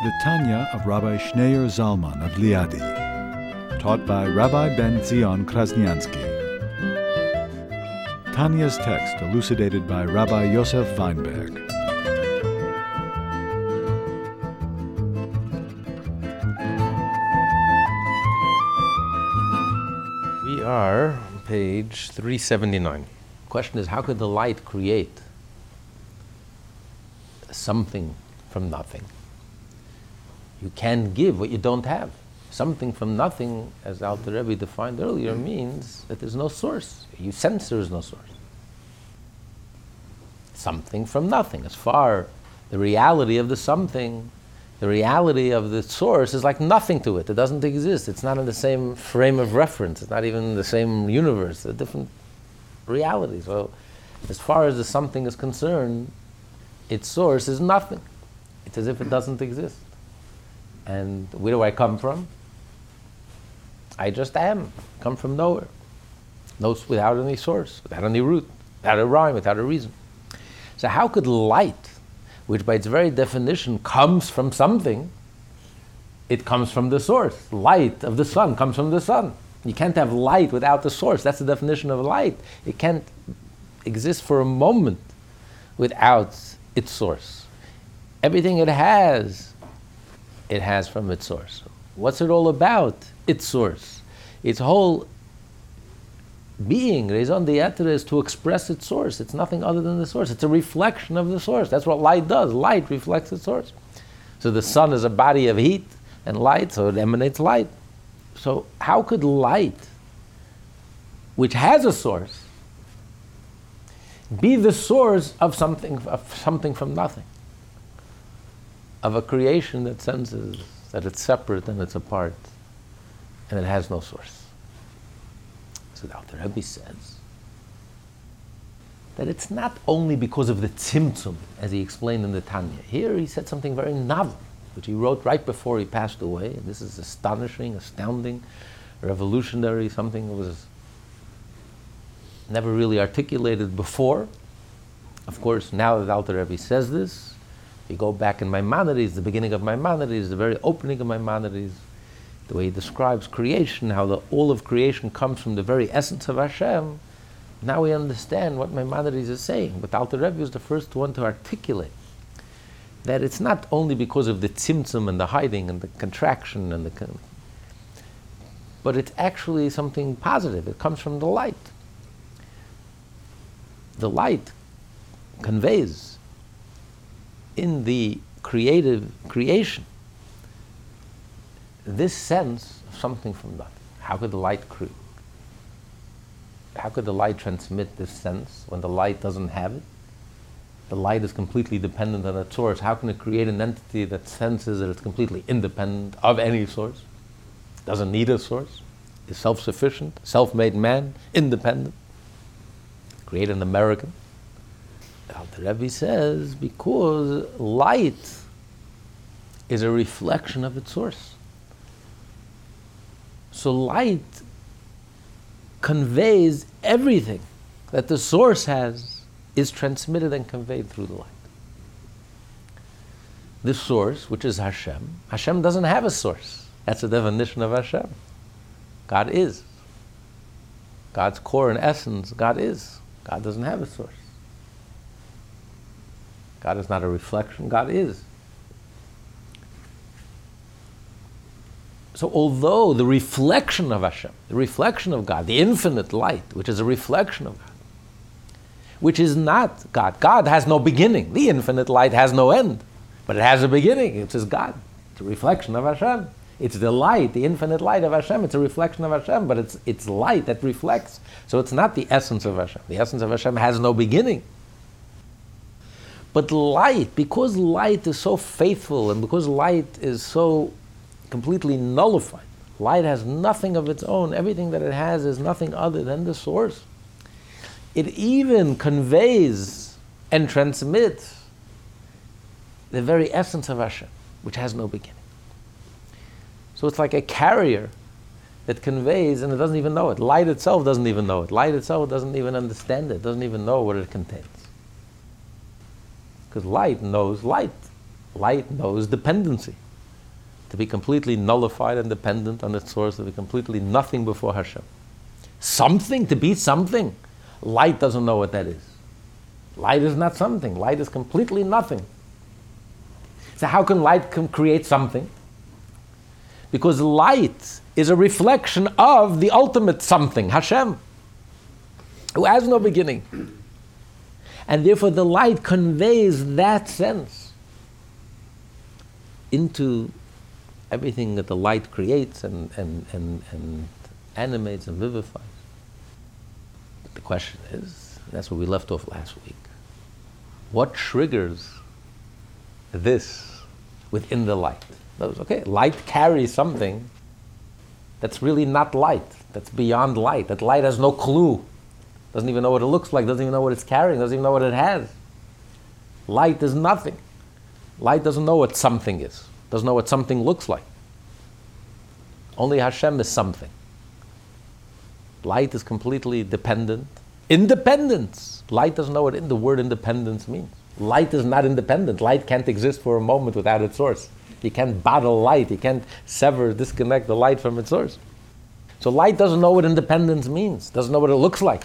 The Tanya of Rabbi Schneur Zalman of Liadi, taught by Rabbi Ben Zion Krasnianski. Tanya's text elucidated by Rabbi Yosef Weinberg. We are on page 379. Question is how could the light create something from nothing? You can give what you don't have. Something from nothing, as Alter Rebbe defined earlier, hmm. means that there's no source. You sense there is no source. Something from nothing. As far the reality of the something, the reality of the source is like nothing to it. It doesn't exist. It's not in the same frame of reference. It's not even in the same universe. It's a different reality. So, as far as the something is concerned, its source is nothing. It's as if it doesn't exist. And where do I come from? I just am. Come from nowhere. No, without any source, without any root, without a rhyme, without a reason. So how could light, which by its very definition comes from something, it comes from the source. Light of the sun comes from the sun. You can't have light without the source. That's the definition of light. It can't exist for a moment without its source. Everything it has, it has from its source. What's it all about? Its source. Its whole being, raison d'etre, is to express its source. It's nothing other than the source. It's a reflection of the source. That's what light does. Light reflects its source. So the sun is a body of heat and light, so it emanates light. So how could light, which has a source, be the source of something, of something from nothing? Of a creation that senses that it's separate and it's apart and it has no source. So the Alter Rebbe says that it's not only because of the tzimtzum, as he explained in the Tanya. Here he said something very novel, which he wrote right before he passed away. And this is astonishing, astounding, revolutionary, something that was never really articulated before. Of course, now that Alter Rebbe says this, you go back in Maimonides, the beginning of Maimonides, the very opening of Maimonides, the way he describes creation, how the, all of creation comes from the very essence of Hashem, now we understand what Maimonides is saying. But Alter Rebbe is the first one to articulate that it's not only because of the tzimtzum and the hiding and the contraction and the, con- but it's actually something positive. It comes from the light. The light conveys in the creative creation this sense of something from nothing. How could the light create? How could the light transmit this sense when the light doesn't have it? The light is completely dependent on its source. How can it create an entity that senses that it's completely independent of any source? Doesn't need a source? Is self sufficient, self made man, independent? Create an American? The Rebbe says because light is a reflection of its source. So light conveys everything that the source has is transmitted and conveyed through the light. This source, which is Hashem, Hashem doesn't have a source. That's the definition of Hashem. God is. God's core and essence, God is. God doesn't have a source. God is not a reflection, God is. So, although the reflection of Hashem, the reflection of God, the infinite light, which is a reflection of God, which is not God, God has no beginning. The infinite light has no end, but it has a beginning. It is God. It's a reflection of Hashem. It's the light, the infinite light of Hashem. It's a reflection of Hashem, but it's, it's light that reflects. So it's not the essence of Hashem. The essence of Hashem has no beginning. But light, because light is so faithful and because light is so completely nullified. Light has nothing of its own. Everything that it has is nothing other than the source. It even conveys and transmits the very essence of Hashem, which has no beginning. So it's like a carrier that conveys and it doesn't even know it. Light itself doesn't even know it. Light itself doesn't even understand it, doesn't even know what it contains. Because light knows light. Light knows dependency. To be completely nullified and dependent on its source, to be completely nothing before Hashem. Something, to be something. Light doesn't know what that is. Light is not something. Light is completely nothing. So how can light create something? Because light is a reflection of the ultimate something, Hashem, who has no beginning. And therefore, the light conveys that sense into everything that the light creates and, and, and, and animates and vivifies. But the question is that's where we left off last week. What triggers this within the light? Okay, light carries something that's really not light, that's beyond light. That light has no clue, doesn't even know what it looks like, doesn't even know what it's carrying, doesn't even know what it has. Light is nothing. Light doesn't know what something is, doesn't know what something looks like. Only Hashem is something. Light is completely dependent. Independence. Light doesn't know what the word independence means. Light is not independent. Light can't exist for a moment without its source. You can't bottle light. You can't sever, disconnect the light from its source. So light doesn't know what independence means, doesn't know what it looks like,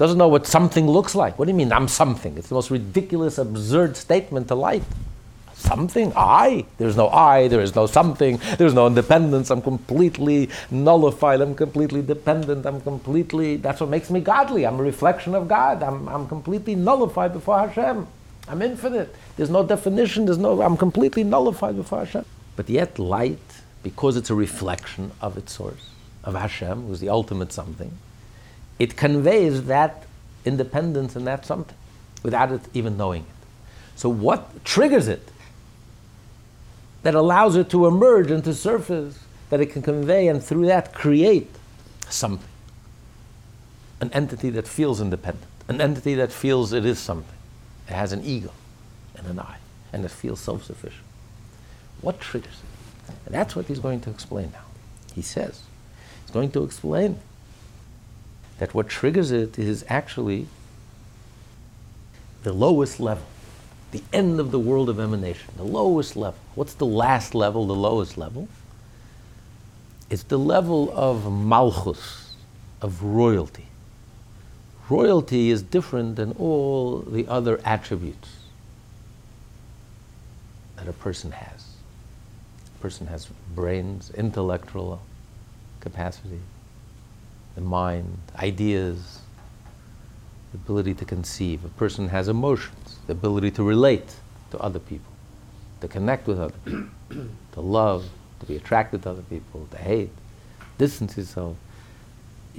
doesn't know what something looks like. What do you mean, I'm something? It's the most ridiculous, absurd statement to light. Something? I? There's no I, there is no something, there's no independence. I'm completely nullified, I'm completely dependent, I'm completely, that's what makes me godly. I'm a reflection of God. I'm, I'm completely nullified before Hashem. I'm infinite. There's no definition. There's no. I'm completely nullified before Hashem. But yet, light, because it's a reflection of its source, of Hashem, who's the ultimate something, it conveys that independence and that something without it even knowing it. So, what triggers it that allows it to emerge and to surface, that it can convey and through that create something? An entity that feels independent, an entity that feels it is something. It has an ego and an I, and it feels self sufficient. What triggers it? And that's what he's going to explain now. He says, he's going to explain that what triggers it is actually the lowest level, the end of the world of emanation, the lowest level. What's the last level, the lowest level? It's the level of malchus, of royalty royalty is different than all the other attributes that a person has. A person has brains, intellectual capacity, the mind, ideas, the ability to conceive. A person has emotions, the ability to relate to other people, to connect with other people, to love, to be attracted to other people, to hate, distance yourself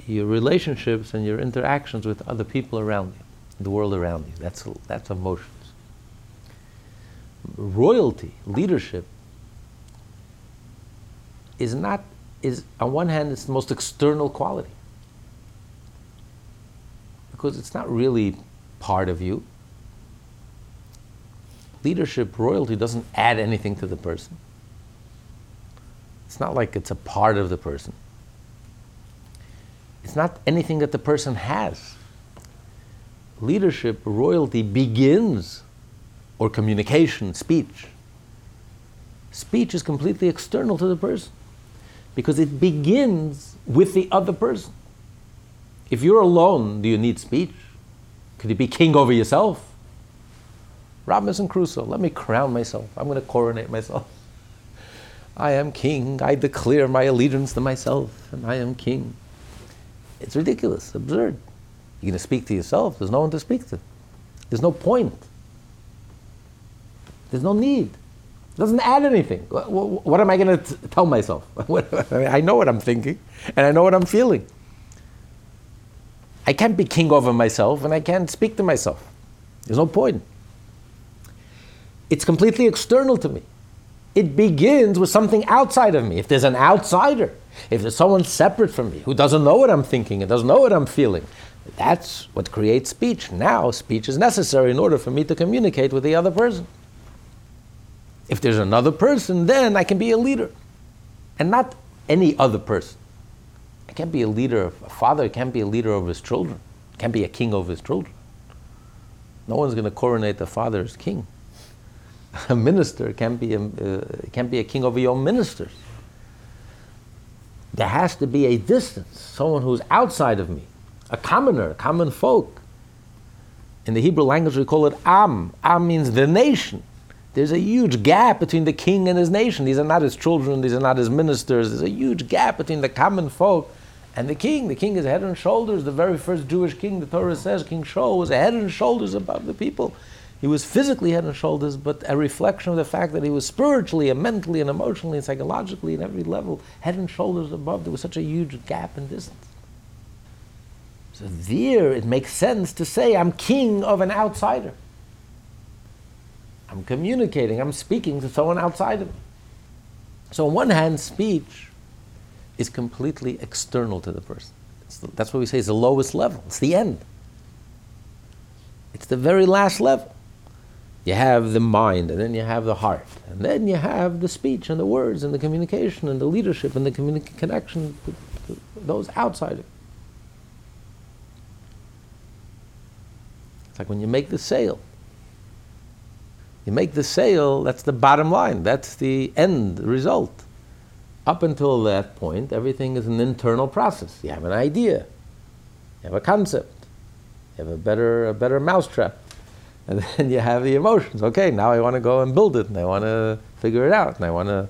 your relationships and your interactions with other people around you, the world around you. That's, that's emotions. Royalty, leadership, is not, is on one hand, it's the most external quality. Because it's not really part of you. Leadership, royalty doesn't add anything to the person. It's not like it's a part of the person. It's not anything that the person has. Leadership, royalty begins, or communication, speech. Speech is completely external to the person because it begins with the other person. If you're alone, do you need speech? Could you be king over yourself? Robinson Crusoe, let me crown myself. I'm going to coronate myself. I am king. I declare my allegiance to myself, and I am king. It's ridiculous, absurd. You're going to speak to yourself, there's no one to speak to. There's no point. There's no need. It doesn't add anything. What, what, what am I going to tell myself? I know what I'm thinking, and I know what I'm feeling. I can't be king over myself, and I can't speak to myself. There's no point. It's completely external to me. it begins with something outside of me. If there's an outsider, if there's someone separate from me who doesn't know what I'm thinking and doesn't know what I'm feeling, that's what creates speech. Now, speech is necessary in order for me to communicate with the other person. If there's another person, then I can be a leader. And not any other person. I can't be a leader, Of, a father can't be a leader over his children, can't be a king over his children. No one's going to coronate the father as king. A minister can't be a, uh, can't be a king over your ministers. There has to be a distance, someone who's outside of me, a commoner, common folk. In the Hebrew language, we call it Am. Am means the nation. There's a huge gap between the king and his nation. These are not his children, these are not his ministers. There's a huge gap between the common folk and the king. The king is head and shoulders. The very first Jewish king, the Torah says, King Shaul was head and shoulders above the people. He was physically head and shoulders, but a reflection of the fact that he was spiritually and mentally and emotionally and psychologically and every level head and shoulders above. There was such a huge gap in distance. So there it makes sense to say, I'm king of an outsider. I'm communicating, I'm speaking to someone outside of me. So, on one hand, speech is completely external to the person. That's what we say is the lowest level, it's the end. It's the very last level. You have the mind, and then you have the heart, and then you have the speech and the words and the communication and the leadership and the communi- connection to those outside it. It's like when you make the sale. You make the sale, that's the bottom line, that's the end result. Up until that point, everything is an internal process. You have an idea, you have a concept, you have a better, a better mousetrap, and then you have the emotions. Okay, now I want to go and build it, and I want to figure it out, and I want to,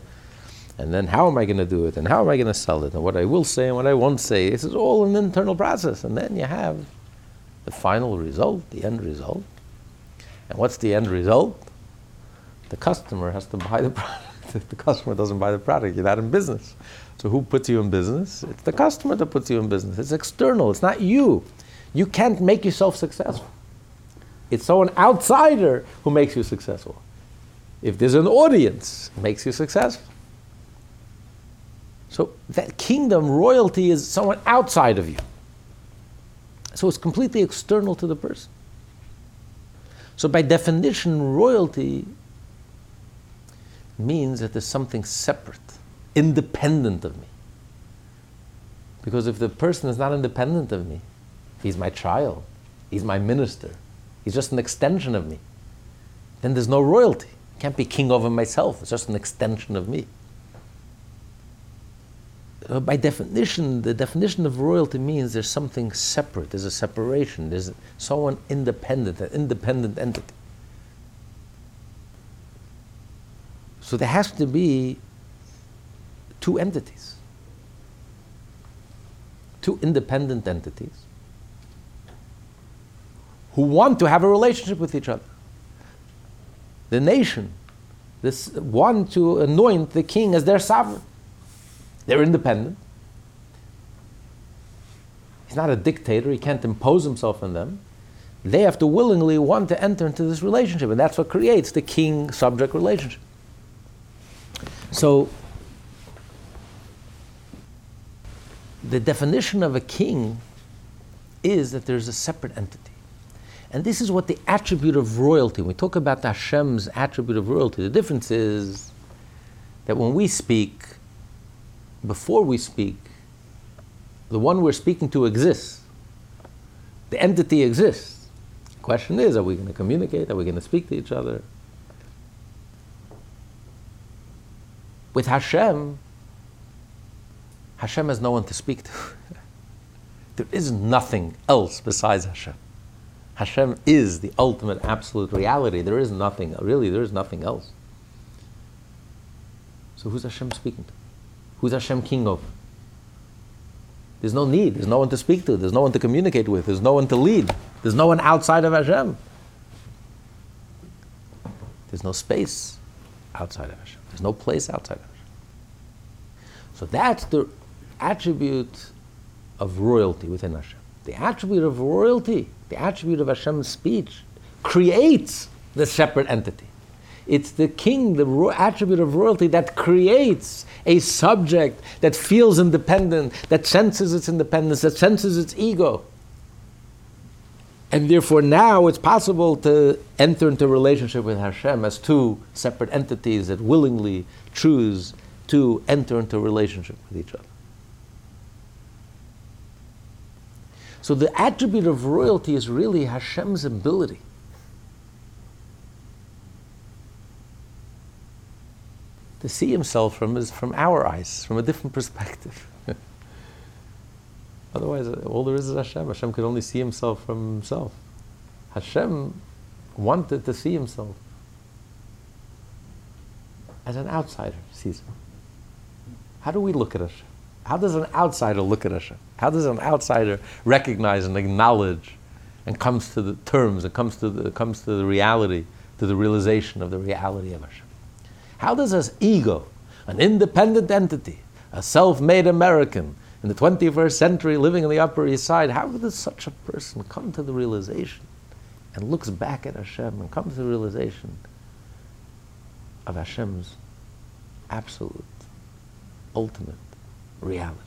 and then how am I going to do it, and how am I going to sell it, and what I will say and what I won't say. This is all an internal process, and then you have the final result, the end result. And what's the end result? The customer has to buy the product. If the customer doesn't buy the product, you're not in business. So who puts you in business? It's the customer that puts you in business. It's external. It's not you. You can't make yourself successful. It's someone outsider who makes you successful. If there's an audience, it makes you successful. So that kingdom royalty is someone outside of you. So it's completely external to the person. So by definition, royalty means that there's something separate, independent of me. Because if the person is not independent of me, he's my child, he's my minister, he's just an extension of me, then there's no royalty. I can't be king over myself, it's just an extension of me. Uh, by definition, the definition of royalty means there's something separate, there's a separation, there's someone independent, an independent entity. So there has to be two entities, two independent entities who want to have a relationship with each other. The nation, this want to anoint the king as their sovereign. They're independent. He's not a dictator, he can't impose himself on them. They have to willingly want to enter into this relationship, and that's what creates the king subject relationship. So, the definition of a king is that there's a separate entity. And this is what the attribute of royalty, when we talk about Hashem's attribute of royalty, the difference is that when we speak, before we speak, the one we're speaking to exists. The entity exists. The question is, are we going to communicate? Are we going to speak to each other? With Hashem, Hashem has no one to speak to. there is nothing else besides Hashem. Hashem is the ultimate absolute reality. There is nothing, really, there is nothing else. So who's Hashem speaking to? Who's Hashem king of? There's no need. There's no one to speak to. There's no one to communicate with. There's no one to lead. There's no one outside of Hashem. There's no space outside of Hashem. There's no place outside of Hashem. So that's the attribute of royalty within Hashem. The attribute of royalty, the attribute of Hashem's speech, creates the separate entity. It's the king, the ro- attribute of royalty that creates a subject that feels independent, that senses its independence, that senses its ego. And therefore, now it's possible to enter into relationship with Hashem as two separate entities that willingly choose to enter into relationship with each other. So, the attribute of royalty is really Hashem's ability to see himself from, his, from our eyes, from a different perspective. Otherwise, all there is is Hashem. Hashem could only see himself from himself. Hashem wanted to see himself as an outsider sees him. How do we look at Hashem? How does an outsider look at Hashem? How does an outsider recognize and acknowledge and comes to the terms and comes to the, comes to the reality, to the realization of the reality of Hashem? How does an ego, an independent entity, a self made American in the 21st century living in the Upper East Side, how does such a person come to the realization and looks back at Hashem and comes to the realization of Hashem's absolute, ultimate reality?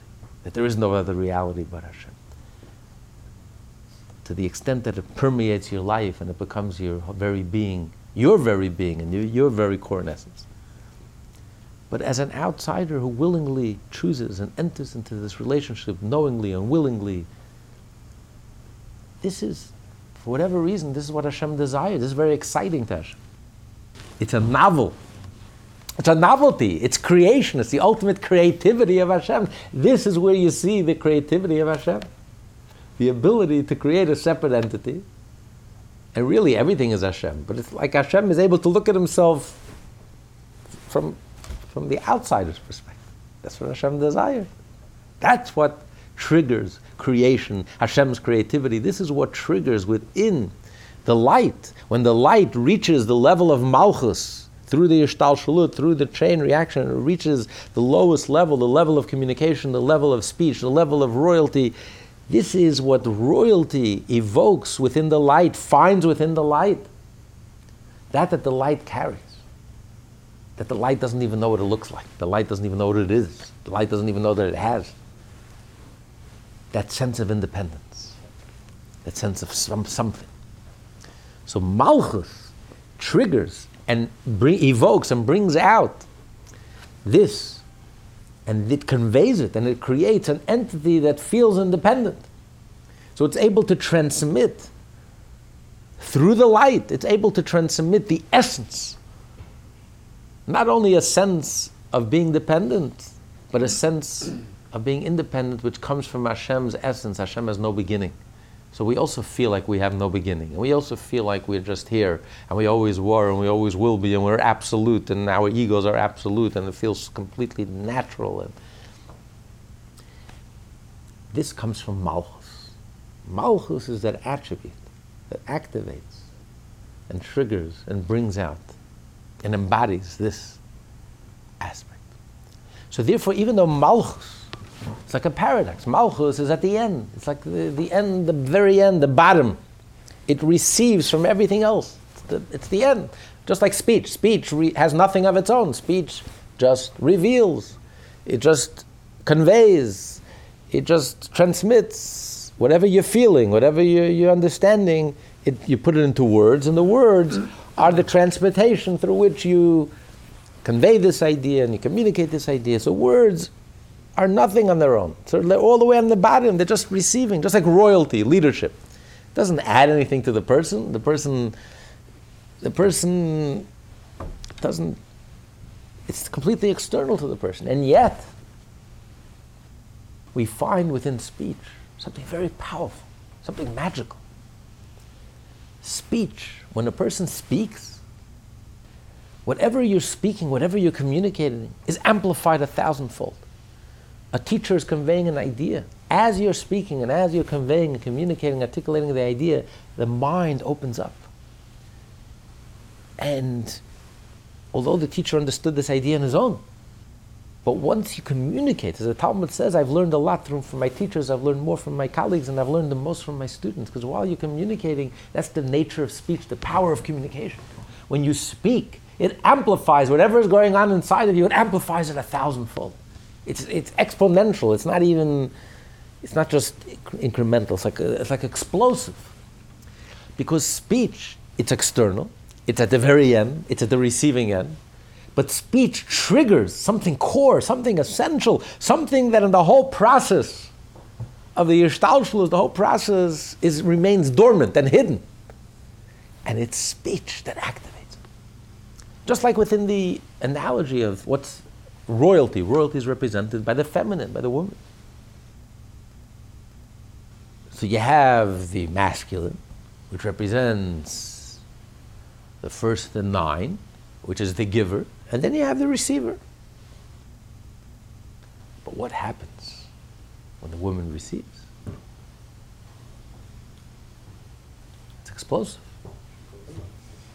That there is no other reality but Hashem. To the extent that it permeates your life and it becomes your very being, your very being, and your, your very core and essence. But as an outsider who willingly chooses and enters into this relationship knowingly and willingly, this is, for whatever reason, this is what Hashem desires. This is very exciting to Hashem. It's a novel. It's a novelty. It's creation. It's the ultimate creativity of Hashem. This is where you see the creativity of Hashem. The ability to create a separate entity. And really, everything is Hashem. But it's like Hashem is able to look at himself from from the outsider's perspective. That's what Hashem desires. That's what triggers creation, Hashem's creativity. This is what triggers within the light. When the light reaches the level of Malchus, through the Hishtalshelus, through the chain reaction, it reaches the lowest level, the level of communication, the level of speech, the level of royalty. This is what royalty evokes within the light, finds within the light. That that the light carries that the light doesn't even know what it looks like. The light doesn't even know what it is. The light doesn't even know that it has. That sense of independence, that sense of some, something. So Malchus triggers and bring, evokes and brings out this, and it conveys it, and it creates an entity that feels independent. So it's able to transmit through the light, it's able to transmit the essence not only a sense of being dependent, but a sense of being independent which comes from Hashem's essence. Hashem has no beginning. So we also feel like we have no beginning. And we also feel like we're just here, and we always were, and we always will be, and we're absolute, and our egos are absolute, and it feels completely natural. And this comes from Malchus. Malchus is that attribute that activates and triggers and brings out and embodies this aspect. So therefore, even though Malchus, it's like a paradox. Malchus is at the end. It's like the, the end, the very end, the bottom. It receives from everything else. It's the, it's the end. Just like speech. Speech re- has nothing of its own. Speech just reveals. It just conveys. It just transmits whatever you're feeling, whatever you're, you're understanding. It, you put it into words, and the words are the transmutation through which you convey this idea and you communicate this idea. So words are nothing on their own. So they're all the way on the bottom. They're just receiving, just like royalty, leadership. It doesn't add anything to the person. The person, the person doesn't. It's completely external to the person, and yet we find within speech something very powerful, something magical. Speech when a person speaks, whatever you're speaking, whatever you're communicating, is amplified a thousandfold. A teacher is conveying an idea. As you're speaking and as you're conveying and communicating, articulating the idea, the mind opens up. And although the teacher understood this idea on his own, but once you communicate, as the Talmud says, I've learned a lot from, from my teachers, I've learned more from my colleagues, and I've learned the most from my students. Because while you're communicating, that's the nature of speech, the power of communication. when you speak, it amplifies whatever is going on inside of you, it amplifies it a thousandfold. It's, it's exponential. It's not even, it's not just incremental. It's like, it's like explosive. Because speech, it's external. It's at the very end. It's at the receiving end. But speech triggers something core, something essential, something that in the whole process of the Hishtalshelus, the whole process is, remains dormant and hidden. And it's speech that activates. Just like within the analogy of what's royalty, royalty is represented by the feminine, by the woman. So you have the masculine, which represents the first and nine, which is the giver, and then you have the receiver. But what happens when the woman receives? It's explosive.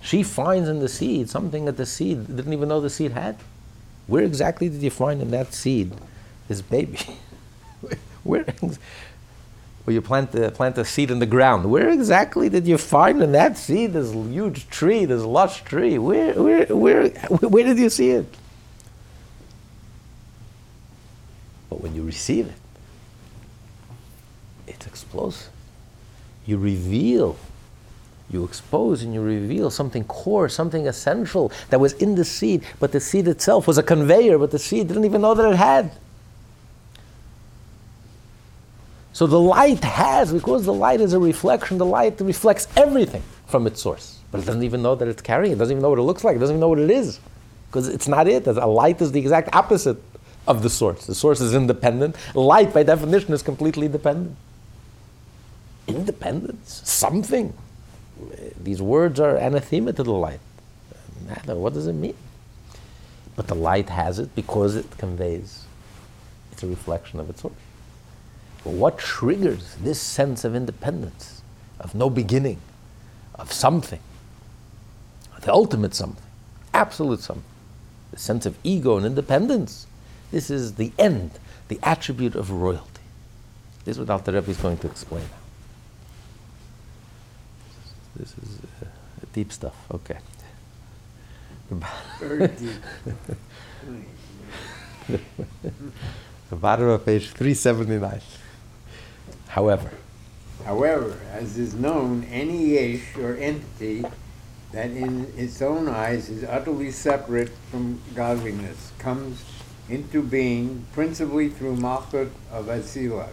She finds in the seed something that the seed didn't even know the seed had. Where exactly did you find in that seed this baby? Where, where you plant the, plant a seed in the ground. Where exactly did you find in that seed this huge tree, this lush tree? Where, where, where, where did you see it? But when you receive it, it's explosive. You reveal you expose and you reveal something core, something essential that was in the seed, but the seed itself was a conveyor, but the seed didn't even know that it had. So the light has, because the light is a reflection, the light reflects everything from its source. But it doesn't even know that it's carrying, it doesn't even know what it looks like, it doesn't even know what it is. Because it's not it. A light is the exact opposite of the source. The source is independent. Light, by definition, is completely dependent. Independence, something these words are anathema to the light. Matter, what does it mean? But the light has it because it conveys. It's a reflection of its source. But what triggers this sense of independence, of no beginning, of something, the ultimate something, absolute something, the sense of ego and independence? This is the end, the attribute of royalty. This is what Alter Rebbe is going to explain. This is uh, deep stuff. Okay. Very deep. the bottom of page 379. However, However, as is known, any yesh or entity that in its own eyes is utterly separate from godliness comes into being principally through Malchut of Atzilut,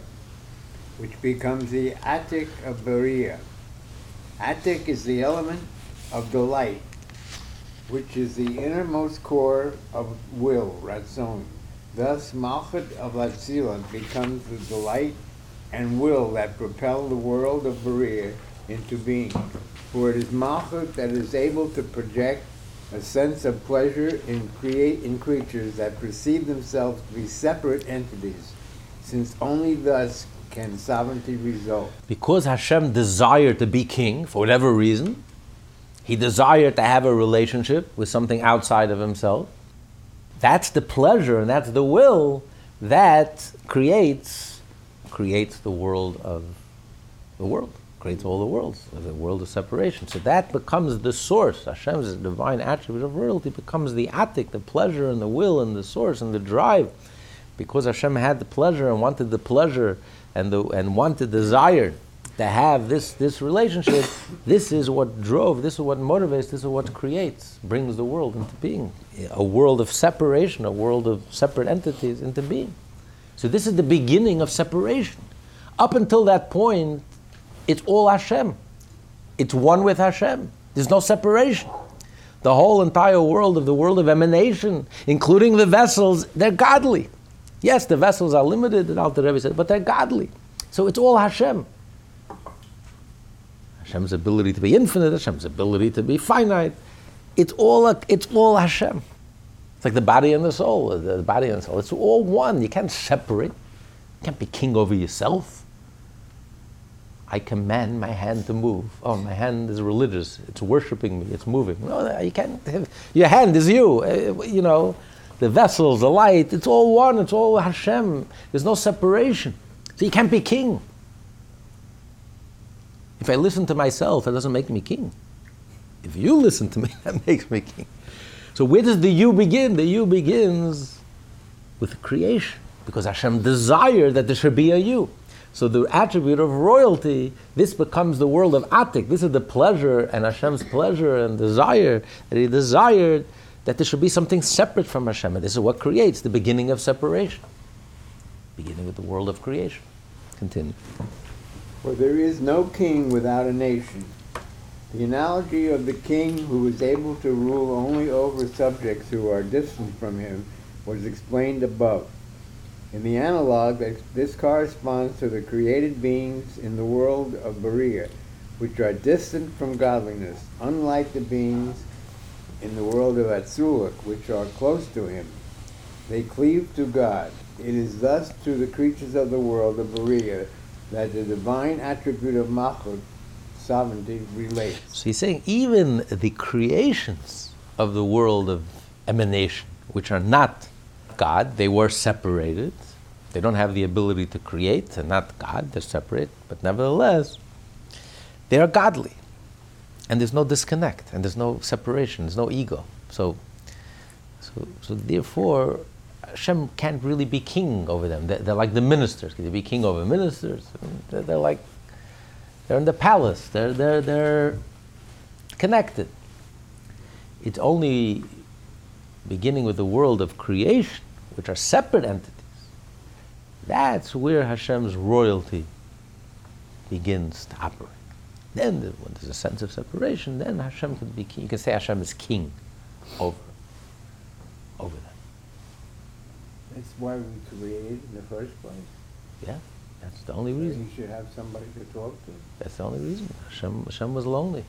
which becomes the Atik of Beria. Atik is the element of delight, which is the innermost core of will, Ratzon. Thus, Malchut of Atzila becomes the delight and will that propel the world of Beria into being. For it is Malchut that is able to project a sense of pleasure in, create, in creatures that perceive themselves to be separate entities, since only thus can sovereignty result? Because Hashem desired to be king for whatever reason, he desired to have a relationship with something outside of himself. That's the pleasure and that's the will that creates creates the world of the world, creates all the worlds, the world of separation. So that becomes the source. Hashem's divine attribute of royalty becomes the atik, the pleasure and the will and the source and the drive. Because Hashem had the pleasure and wanted the pleasure and, the, and wanted, desire to have this, this relationship, this is what drove, this is what motivates, this is what creates, brings the world into being. A world of separation, a world of separate entities into being. So this is the beginning of separation. Up until that point, it's all Hashem. It's one with Hashem. There's no separation. The whole entire world of the world of emanation, including the vessels, they're godly. Yes, the vessels are limited, and Alter Rebbe said, but they're godly. So it's all Hashem. Hashem's ability to be infinite, Hashem's ability to be finite. It's all, it's all Hashem. It's like the body and the soul, the body and the soul. It's all one. You can't separate. You can't be king over yourself. I command my hand to move. Oh, my hand is religious. It's worshiping me. It's moving. No, you can't. Have, your hand is you. Uh, you know, the vessels, the light, it's all one, it's all Hashem. There's no separation. So you can't be king. If I listen to myself, that doesn't make me king. If you listen to me, that makes me king. So where does the you begin? The you begins with creation, because Hashem desired that there should be a you. So the attribute of royalty, this becomes the world of Atik. This is the pleasure and Hashem's pleasure and desire that He desired that there should be something separate from Hashem. And this is what creates the beginning of separation. Beginning with the world of creation. Continue. For there is no king without a nation. The analogy of the king who is able to rule only over subjects who are distant from him was explained above. In the analog, this corresponds to the created beings in the world of Beriah, which are distant from godliness, unlike the beings in the world of Atzilut, which are close to him. They cleave to God. It is thus to the creatures of the world of Beriah that the divine attribute of Malchut, sovereignty, relates. So he's saying even the creations of the world of emanation, which are not God. They were separated. They don't have the ability to create. They're not God. They're separate. But nevertheless, they are godly. And there's no disconnect. And there's no separation. There's no ego. So, so, so therefore, Hashem can't really be king over them. They're, they're like the ministers. Can they be king over ministers? They're, they're like, they're in the palace. They're, they're, they're connected. It's only beginning with the world of creation which are separate entities, that's where Hashem's royalty begins to operate. Then, when there's a sense of separation, then Hashem can be king. You can say Hashem is king over, over them. That's why we created in the first place. Yeah, that's the only reason. You should have somebody to talk to. That's the only reason. Hashem, Hashem was lonely.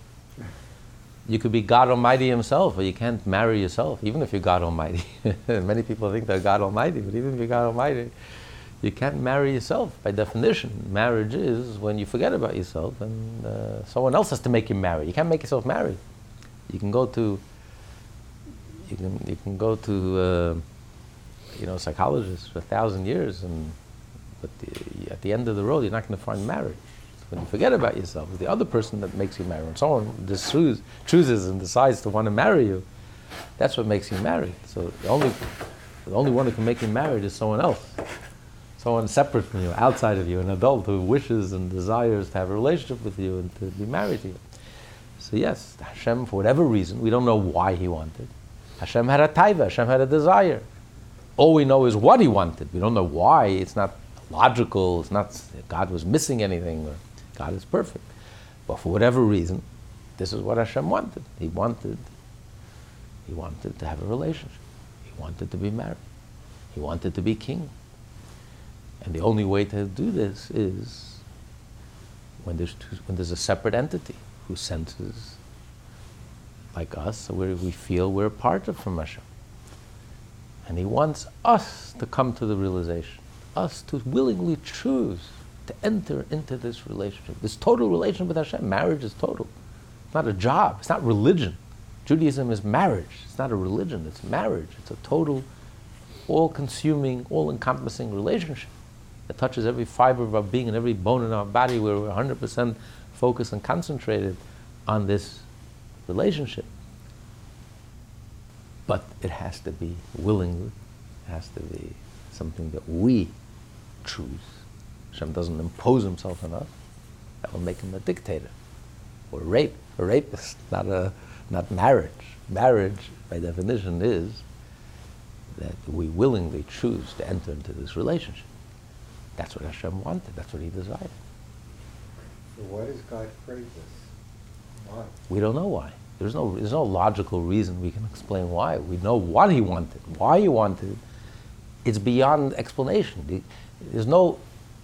You could be God Almighty Himself, but you can't marry yourself, even if you're God Almighty. Many people think they're God Almighty, but even if you're God Almighty, you can't marry yourself by definition. Marriage is when you forget about yourself and uh, someone else has to make you marry. You can't make yourself marry. You can go to, you can, you can go to, uh, you know, psychologists for a thousand years, and but the, at the end of the road, you're not going to find marriage. When you forget about yourself, the other person that makes you marry. When someone chooses, chooses and decides to want to marry you, that's what makes you married. So the only, the only one who can make you married is someone else. Someone separate from you, outside of you, an adult who wishes and desires to have a relationship with you and to be married to you. So yes, Hashem, for whatever reason, we don't know why he wanted. Hashem had a taiva, Hashem had a desire. All we know is what he wanted. We don't know why. It's not logical. It's not God was missing anything. Or, God is perfect. But for whatever reason, this is what Hashem wanted. He wanted, he wanted to have a relationship. He wanted to be married. He wanted to be king. And the only way to do this is when there's, two, when there's a separate entity who senses like us, where we feel we're part of from Hashem. And he wants us to come to the realization, us to willingly choose to enter into this relationship, this total relationship with Hashem. Marriage is total. It's not a job. It's not religion. Judaism is marriage. It's not a religion. It's marriage. It's a total, all-consuming, all-encompassing relationship that touches every fiber of our being and every bone in our body. Where we're 100% focused and concentrated on this relationship. But it has to be willingly. It has to be something that we choose. Hashem doesn't impose himself on us. That will make him a dictator or rape, a rapist, not, a, not marriage. Marriage, by definition, is that we willingly choose to enter into this relationship. That's what Hashem wanted. That's what He desired. So why does God create this? Why? We don't know why. There's no, there's no logical reason we can explain why. We know what He wanted, why He wanted. It's beyond explanation. There's no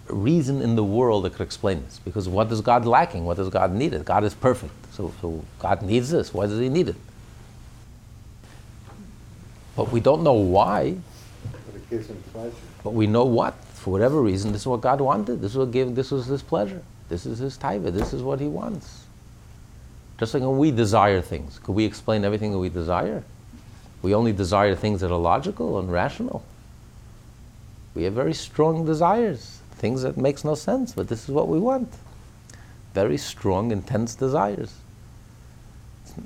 reason in the world that could explain this. Because what is God lacking? What does God need? It? God is perfect. So, so God needs this. Why does He need it? But we don't know why. But it gives him pleasure. But we know what. For whatever reason, this is what God wanted. This is what gave. This was His pleasure. This is His taiva. This is what He wants. Just like when we desire things, could we explain everything that we desire? We only desire things that are logical and rational. We have very strong desires things that makes no sense, but this is what we want. Very strong, intense desires.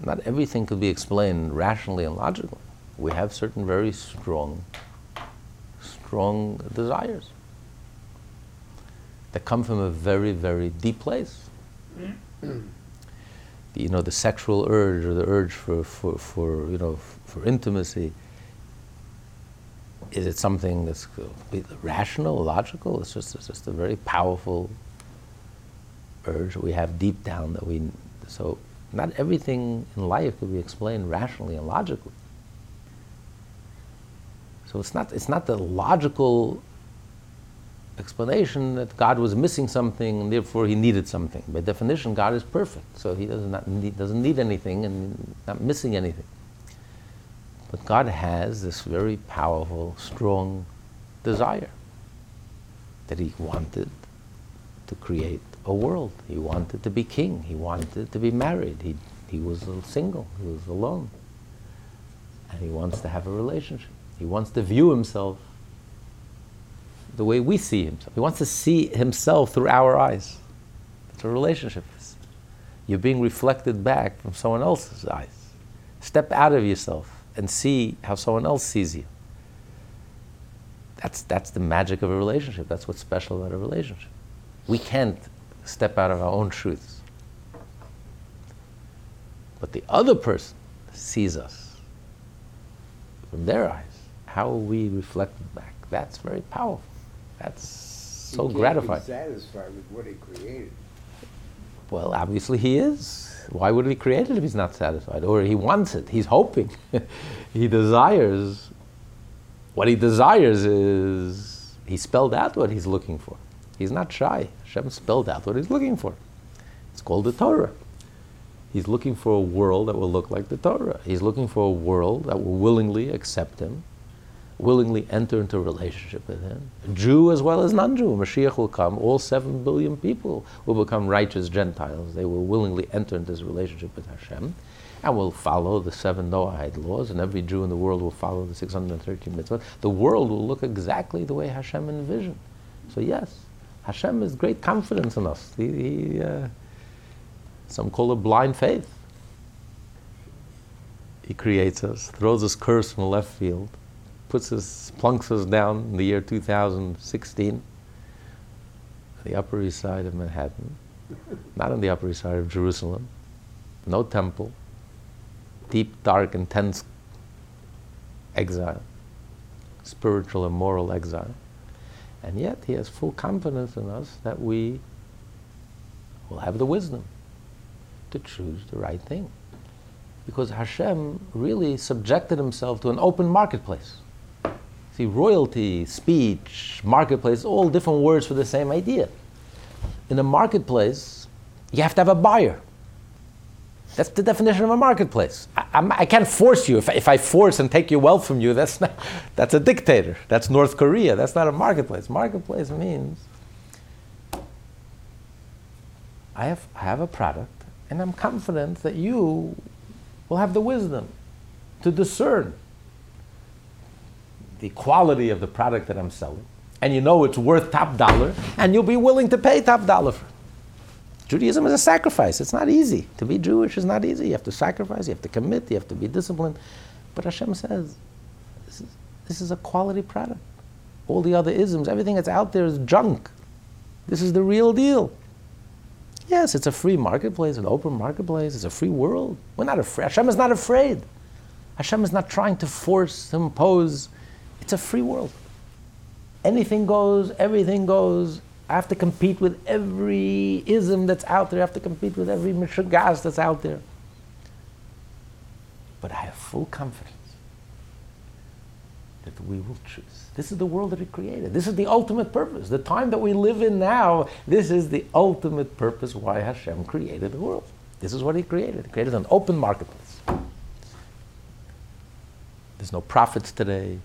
not everything could be explained rationally and logically. We have certain very strong, strong desires that come from a very, very deep place. Mm-hmm. you know, the sexual urge or the urge for, for, for you know, for intimacy. Is it something that's rational, logical? It's just, it's just a very powerful urge we have deep down that we. So, not everything in life could be explained rationally and logically. So it's not, it's not the logical explanation that God was missing something and therefore he needed something. By definition, God is perfect, so he does not need, doesn't need anything and not missing anything. But God has this very powerful, strong desire that he wanted to create a world. He wanted to be king. He wanted to be married. He, he was single. He was alone. And he wants to have a relationship. He wants to view himself the way we see himself. He wants to see himself through our eyes. What a relationship. You're being reflected back from someone else's eyes. Step out of yourself and see how someone else sees you. That's, that's the magic of a relationship. That's what's special about a relationship. We can't step out of our own truths. But the other person sees us from their eyes. How are we reflected back? That's very powerful. That's so gratifying. satisfied with what he created. Well, obviously he is. Why would he create it if he's not satisfied? Or he wants it. He's hoping. he desires. What he desires is he spelled out what he's looking for. He's not shy. Hashem spelled out what he's looking for. It's called the Torah. He's looking for a world that will look like the Torah. He's looking for a world that will willingly accept him willingly enter into a relationship with Him. Jew as well as non Jew. Mashiach will come. All seven billion people will become righteous Gentiles. They will willingly enter into this relationship with Hashem and will follow the seven Noahide laws, and every Jew in the world will follow the 613 mitzvot. The world will look exactly the way Hashem envisioned. So, yes, Hashem has great confidence in us. He, he, uh, some call it blind faith. He creates us, throws us curse from the left field, puts us, plunks us down in the year 2016, the Upper East Side of Manhattan, not on the Upper East Side of Jerusalem, no temple, deep, dark, intense exile, spiritual and moral exile. And yet he has full confidence in us that we will have the wisdom to choose the right thing. Because Hashem really subjected himself to an open marketplace. See, royalty, speech, marketplace, all different words for the same idea. In a marketplace, you have to have a buyer. That's the definition of a marketplace. I, I can't force you. If, if I force and take your wealth from you, that's, not, that's a dictator. That's North Korea. That's not a marketplace. Marketplace means I have, I have a product, and I'm confident that you will have the wisdom to discern the quality of the product that I'm selling, and you know it's worth top dollar, and you'll be willing to pay top dollar for it. Judaism is a sacrifice. It's not easy. To be Jewish is not easy. You have to sacrifice, you have to commit, you have to be disciplined. But Hashem says, this is, this is a quality product. All the other isms, everything that's out there is junk. This is the real deal. Yes, it's a free marketplace, an open marketplace, it's a free world. We're not afraid. Hashem is not afraid. Hashem is not trying to force, impose it's a free world. Anything goes, everything goes. I have to compete with every ism that's out there. I have to compete with every mishagas that's out there. But I have full confidence that we will choose. This is the world that He created. This is the ultimate purpose. The time that we live in now, this is the ultimate purpose why Hashem created the world. This is what He created. He created an open marketplace. There's no prophets today.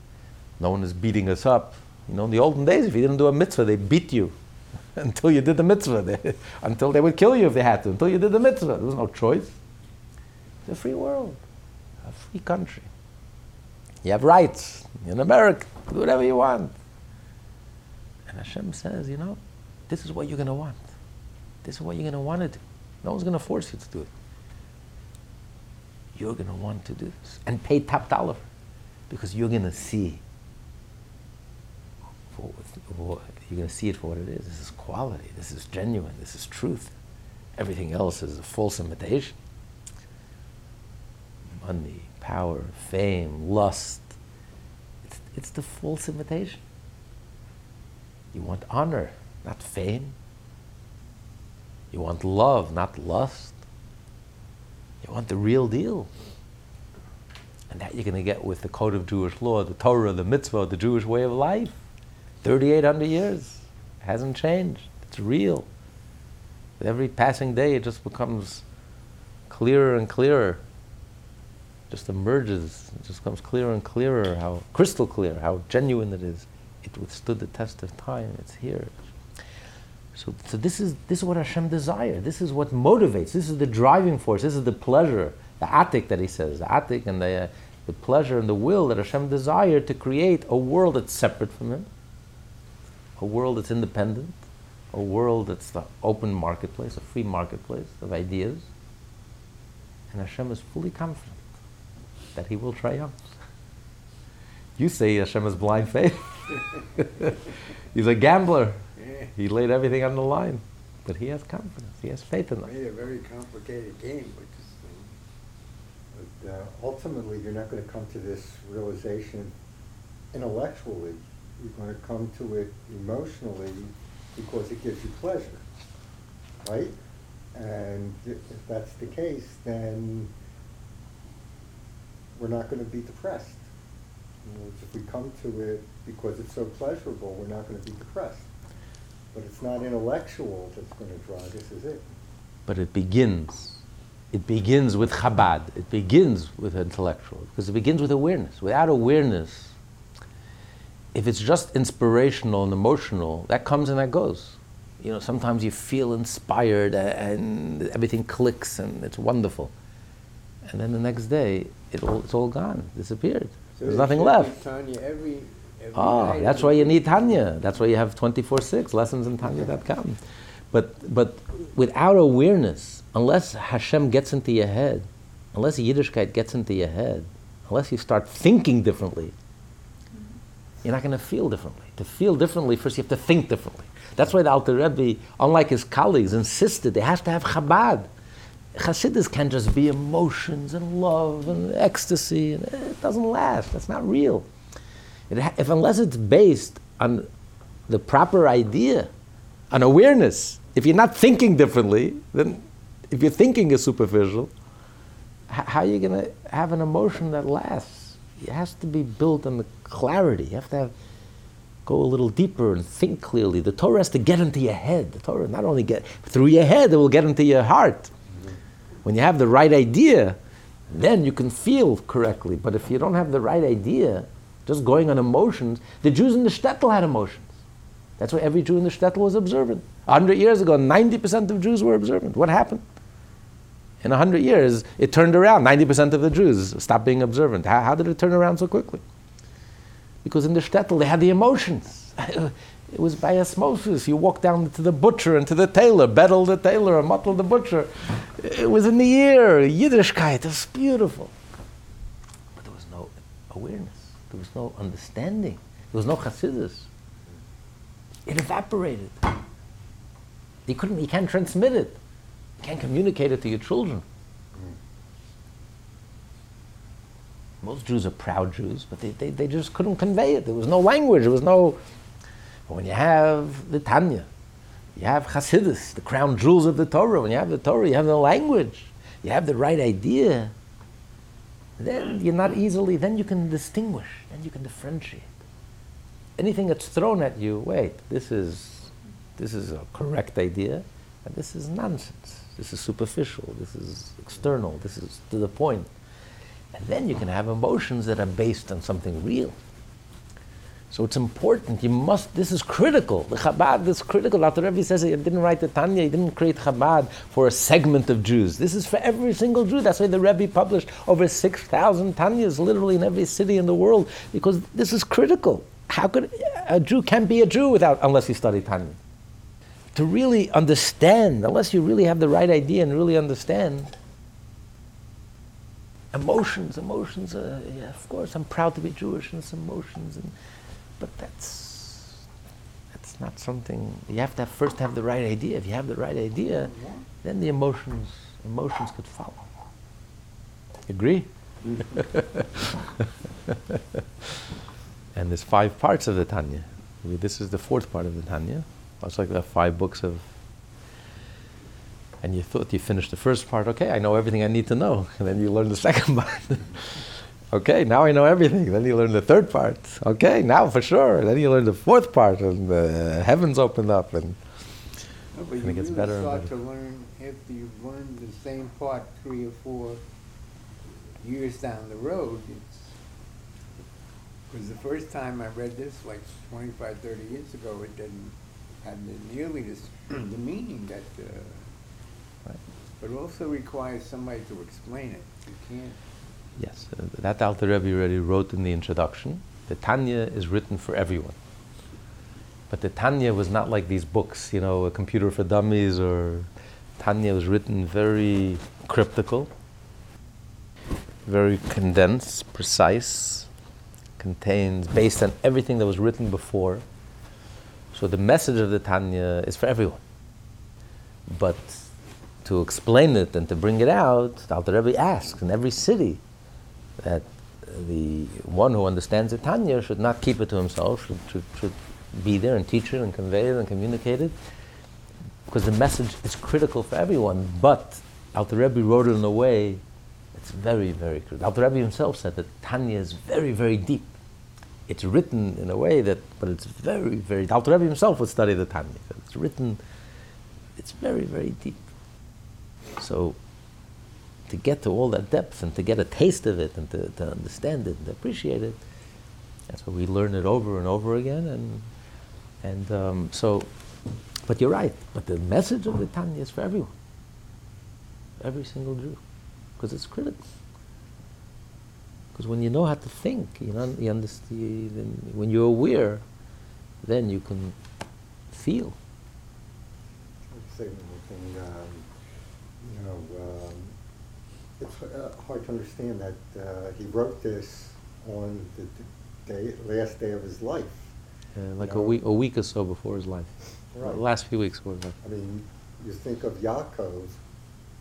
No one is beating us up. You know, in the olden days, if you didn't do a mitzvah, they beat you until you did the mitzvah. They, until they would kill you if they had to. Until you did the mitzvah. There was no choice. It's a free world, a free country. You have rights. In America. Do whatever you want. And Hashem says, you know, this is what you're going to want. This is what you're going to want to do. No one's going to force you to do it. you're going to want to do this and pay top dollar because you're going to see. You're going to see it for what it is. This is quality. This is genuine. This is truth. Everything else is a false imitation. Money, power, fame, lust. It's, it's the false imitation. You want honor, not fame. You want love, not lust. You want the real deal. And that you're going to get with the code of Jewish law, the Torah, the mitzvah, the Jewish way of life. 3,800 years. Hasn't changed. It's real. Every passing day, it just becomes clearer and clearer. It Just emerges. It just becomes clearer and clearer how crystal clear, how genuine it is. It withstood the test of time. It's here. So, so this, is, this is what Hashem desires. This is what motivates. This is the driving force. This is the pleasure, the atik that he says, the atik and the, uh, the pleasure and the will that Hashem desired to create a world that's separate from him, a world that's independent, a world that's the open marketplace, a free marketplace of ideas. And Hashem is fully confident that he will triumph. You say Hashem is blind faith. He's a gambler. He laid everything on the line. But he has confidence. He has faith in us. Made a very complicated game with this thing. But uh, ultimately, you're not going to come to this realization intellectually. You're going to come to it emotionally because it gives you pleasure, right? And if that's the case, then we're not going to be depressed. If we come to it because it's so pleasurable, we're not going to be depressed. But it's not intellectual that's going to drive this, is it? But it begins. It begins with Chabad. It begins with intellectual because it begins with awareness. Without awareness, if it's just inspirational and emotional, that comes and that goes. You know, sometimes you feel inspired and everything clicks and it's wonderful. And then the next day, it all, it's all gone, disappeared. So There's nothing left. Tanya every, every Oh, night that's why you need Tanya. That's why you have 24 6 lessons in Tanya.com. But, but without awareness, unless Hashem gets into your head, unless Yiddishkeit gets into your head, unless you start thinking differently, you're not going to feel differently. To feel differently, first you have to think differently. That's why the Alter Rebbe, unlike his colleagues, insisted they have to have Chabad. Chassidus can't just be emotions and love and ecstasy, and eh, it doesn't last. That's not real. Ha- if unless it's based on the proper idea, on awareness, if you're not thinking differently, then if your thinking is superficial, h- how are you going to have an emotion that lasts? It has to be built on the clarity. You have to have, go a little deeper and think clearly. The Torah has to get into your head. The Torah not only get through your head, it will get into your heart. Mm-hmm. When you have the right idea, then you can feel correctly. But if you don't have the right idea, just going on emotions, the Jews in the shtetl had emotions. That's why every Jew in the shtetl was observant. A hundred years ago, 90% of Jews were observant. What happened? In a hundred years, it turned around. 90% of the Jews stopped being observant. How, how did it turn around so quickly? Because in the shtetl, they had the emotions. it was by osmosis. You walk down to the butcher and to the tailor, Bettel the tailor, and Muttel the butcher. It was in the ear, Yiddishkeit. It was beautiful. But there was no awareness. There was no understanding. There was no chassidus. It evaporated. You couldn't. You can't transmit it. Can't communicate it to your children. Most Jews are proud Jews, but they, they, they just couldn't convey it. There was no language. There was no. But when you have the Tanya, you have Hasidus, the crown jewels of the Torah. When you have the Torah, you have the language. You have the right idea. Then you're not easily. Then you can distinguish. Then you can differentiate. Anything that's thrown at you, wait, this is this is a correct idea, and this is nonsense. This is superficial. This is external. This is to the point. And then you can have emotions that are based on something real. So it's important. You must. This is critical. The Chabad is critical. Dr. Rebbe says he didn't write the Tanya. He didn't create Chabad for a segment of Jews. This is for every single Jew. That's why the Rebbe published over six thousand Tanyas, literally in every city in the world, because this is critical. How could a Jew can't be a Jew without unless he studied Tanya? To really understand, unless you really have the right idea and really understand, emotions, emotions. Uh, yeah, of course, I'm proud to be Jewish, and some emotions, and but that's that's not something you have to have first have the right idea. If you have the right idea, then the emotions emotions could follow. Agree? and there's five parts of the Tanya. This is the fourth part of the Tanya. It's like the five books of. And you thought you finished the first part, okay, I know everything I need to know. And then you learn the second part. okay, now I know everything. Then you learn the third part. Okay, now for sure. Then you learn the fourth part, and the heavens open up, and, No, And you it gets really better and start better. to learn after you've learned the same part three or four years down the road. It's because the first time I read this, like 25, 30 years ago, it didn't have nearly this, the meaning that. Uh, Right. But it also requires somebody to explain it. You can't. Yes, uh, that Alter Rebbe already wrote in the introduction. The Tanya is written for everyone. But the Tanya was not like these books, you know, a computer for dummies, or Tanya was written very cryptical, very condensed, precise, contains, based on everything that was written before. So the message of the Tanya is for everyone. But to explain it and to bring it out, the Alter Rebbe asks in every city that the one who understands the Tanya should not keep it to himself, should, should, should be there and teach it and convey it and communicate it, because the message is critical for everyone. But Alter Rebbe wrote it in a way it's very, very critical. Alter Rebbe himself said that Tanya is very, very deep. It's written in a way that, but it's very, very. Alter Rebbe himself would study the Tanya. It's written. It's very, very deep. So, to get to all that depth and to get a taste of it and to, to understand it and appreciate it, that's why we learn it over and over again. And and um, so, but you're right. But the message of the Tanya is for everyone, every single Jew, because it's critical. Because when you know how to think, you know, you understand. When you're aware, then you can feel. I'd say one thing, um, you know, um, it's uh, hard to understand that uh, he wrote this on the day, last day of his life. Uh, like a week, a week or so before his life. Right. The last few weeks before his life. I mean, you think of Yaakov,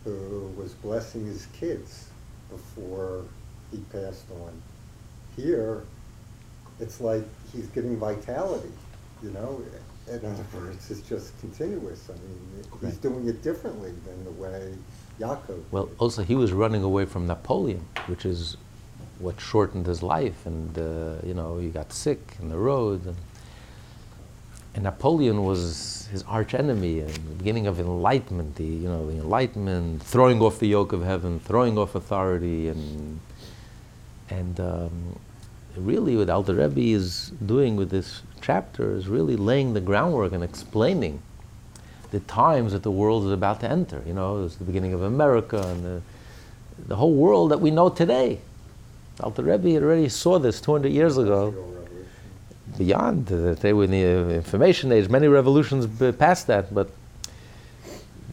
who was blessing his kids before he passed on. Here, it's like he's giving vitality, you know? In other words, it's just continuous. I mean, he's Right. doing it differently than the way Yaakov Well, did. also he was running away from Napoleon, which is what shortened his life, and uh, you know he got sick in the road, and, and Napoleon was his arch enemy, and the beginning of enlightenment. The you know the enlightenment, throwing off the yoke of heaven, throwing off authority, and and um, really what Alter Rebbe is doing with this chapter is really laying the groundwork and explaining the times that the world is about to enter. You know, it's the beginning of America and the, the whole world that we know today. Alter Rebbe already saw this 200 years ago. Beyond, uh, were in the information age, many revolutions past that, but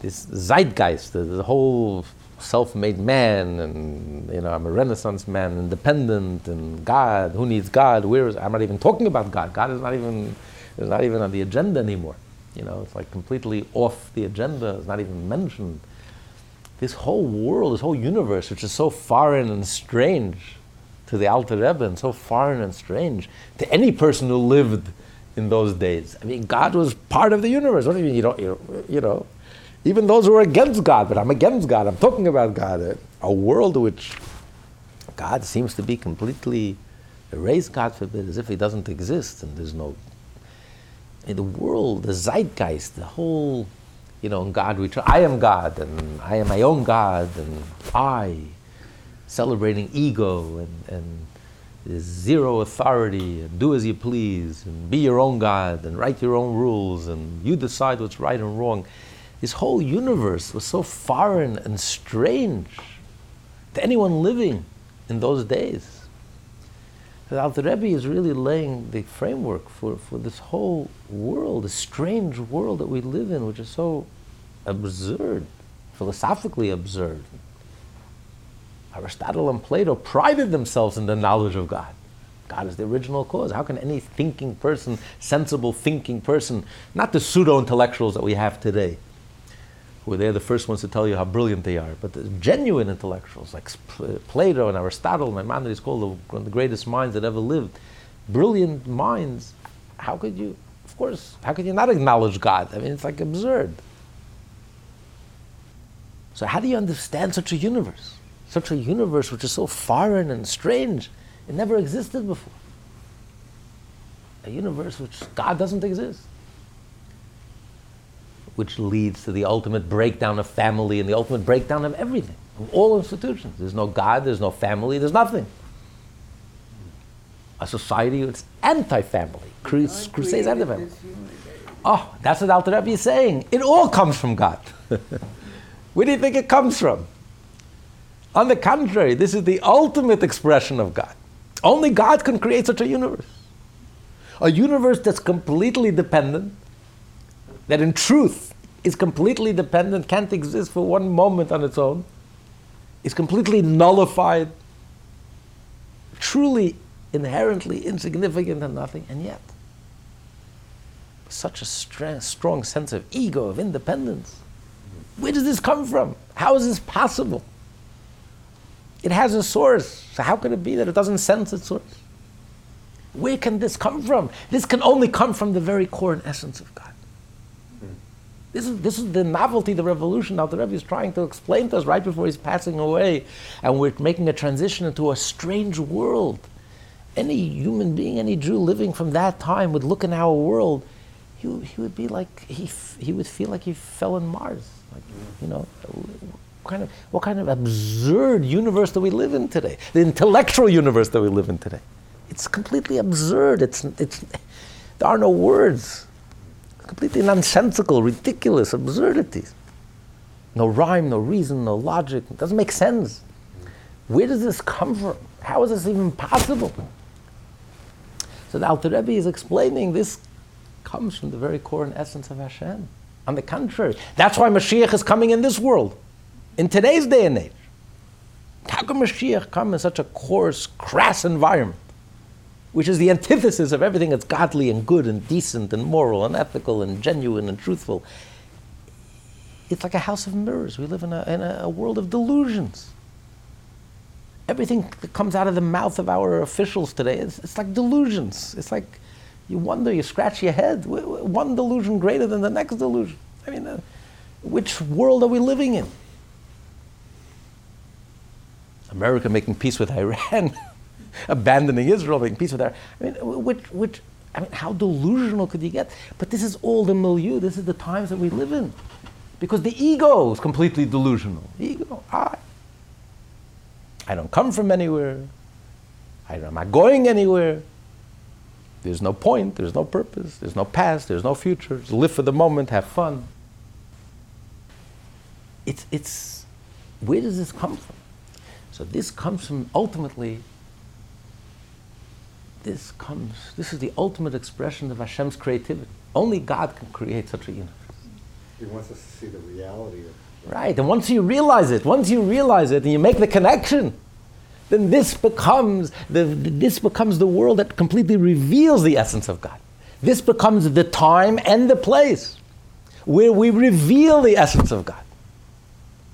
this zeitgeist, the, the whole self-made man, and you know, I'm a Renaissance man, independent, and God. Who needs God? Where is? I'm not even talking about God. God is not even is not even on the agenda anymore. You know, it's like completely off the agenda. It's not even mentioned. This whole world, this whole universe, which is so foreign and strange to the Alter Rebbe, and so foreign and strange to any person who lived in those days. I mean, God was part of the universe. What do you mean you don't? You, you know, even those who are against God, but I'm against God. I'm talking about God. A, a world which God seems to be completely erased, God forbid, as if He doesn't exist, and there's no. In the world, the zeitgeist, the whole, you know, in God we try. I am God, and I am my own God, and I, celebrating ego and and zero authority, and do as you please, and be your own God, and write your own rules, and you decide what's right and wrong. This whole universe was so foreign and strange to anyone living in those days. The Alter Rebbe is really laying the framework for, for this whole world, this strange world that we live in, which is so absurd, philosophically absurd. Aristotle and Plato prided themselves in the knowledge of God. God is the original cause. How can any thinking person, sensible thinking person, not the pseudo intellectuals that we have today, who are they're the first ones to tell you how brilliant they are, but the genuine intellectuals like uh, Plato and Aristotle, my Maimonides called one of the greatest minds that ever lived, brilliant minds, how could you, of course, how could you not acknowledge God? I mean, it's like absurd. So, how do you understand such a universe? Such a universe which is so foreign and strange. It never existed before. A universe which God doesn't exist. Which leads to the ultimate breakdown of family and the ultimate breakdown of everything, of all institutions. There's no God, there's no family, there's nothing. A society that's anti family, crusades anti family. Oh, that's what Alter Rebbe is saying. It all comes from God. Where do you think it comes from? On the contrary, this is the ultimate expression of God. Only God can create such a universe. A universe that's completely dependent, that in truth is completely dependent, can't exist for one moment on its own, is completely nullified, truly inherently insignificant and nothing, and yet such a strong sense of ego, of independence where does this come from? How is this possible? It has a source. So how can it be that it doesn't sense its source? Where can this come from? This can only come from the very core and essence of God. This is, this is the novelty, the revolution that the Rebbe is trying to explain to us right before he's passing away. And we're making a transition into a strange world. Any human being, any Jew living from that time would look in our world, he, he would be like, he, he would feel like he fell in Mars. Like, you know, what kind of what kind of absurd universe do we live in today? The intellectual universe that we live in today. It's completely absurd. It's it's there are no words. Completely nonsensical, ridiculous absurdities. No rhyme, no reason, no logic. It doesn't make sense. Where does this come from? How is this even possible? So the Alter Rebbe is explaining this comes from the very core and essence of Hashem. On the contrary, that's why Mashiach is coming in this world, in today's day and age. How can Mashiach come in such a coarse, crass environment, which is the antithesis of everything that's godly and good and decent and moral and ethical and genuine and truthful? It's like a house of mirrors. We live in a, in a world of delusions. Everything that comes out of the mouth of our officials today, it's, it's like delusions. It's like you wonder, you scratch your head. One delusion greater than the next delusion. I mean, uh, which world are we living in? America making peace with Iran, abandoning Israel, making peace with Iran. I mean, which, which, I mean, how delusional could you get? But this is all the milieu. This is the times that we live in, because the ego is completely delusional. Ego, I, I don't come from anywhere. I'm not going anywhere. There's no point, there's no purpose, there's no past, there's no future. Just live for the moment, have fun. It's, it's, where does this come from? So this comes from ultimately, this comes, this is the ultimate expression of Hashem's creativity. Only God can create such a universe. He wants us to see the reality of Right, and once you realize it, once you realize it and you make the connection, then this becomes the, this becomes the world that completely reveals the essence of God. This becomes the time and the place where we reveal the essence of God.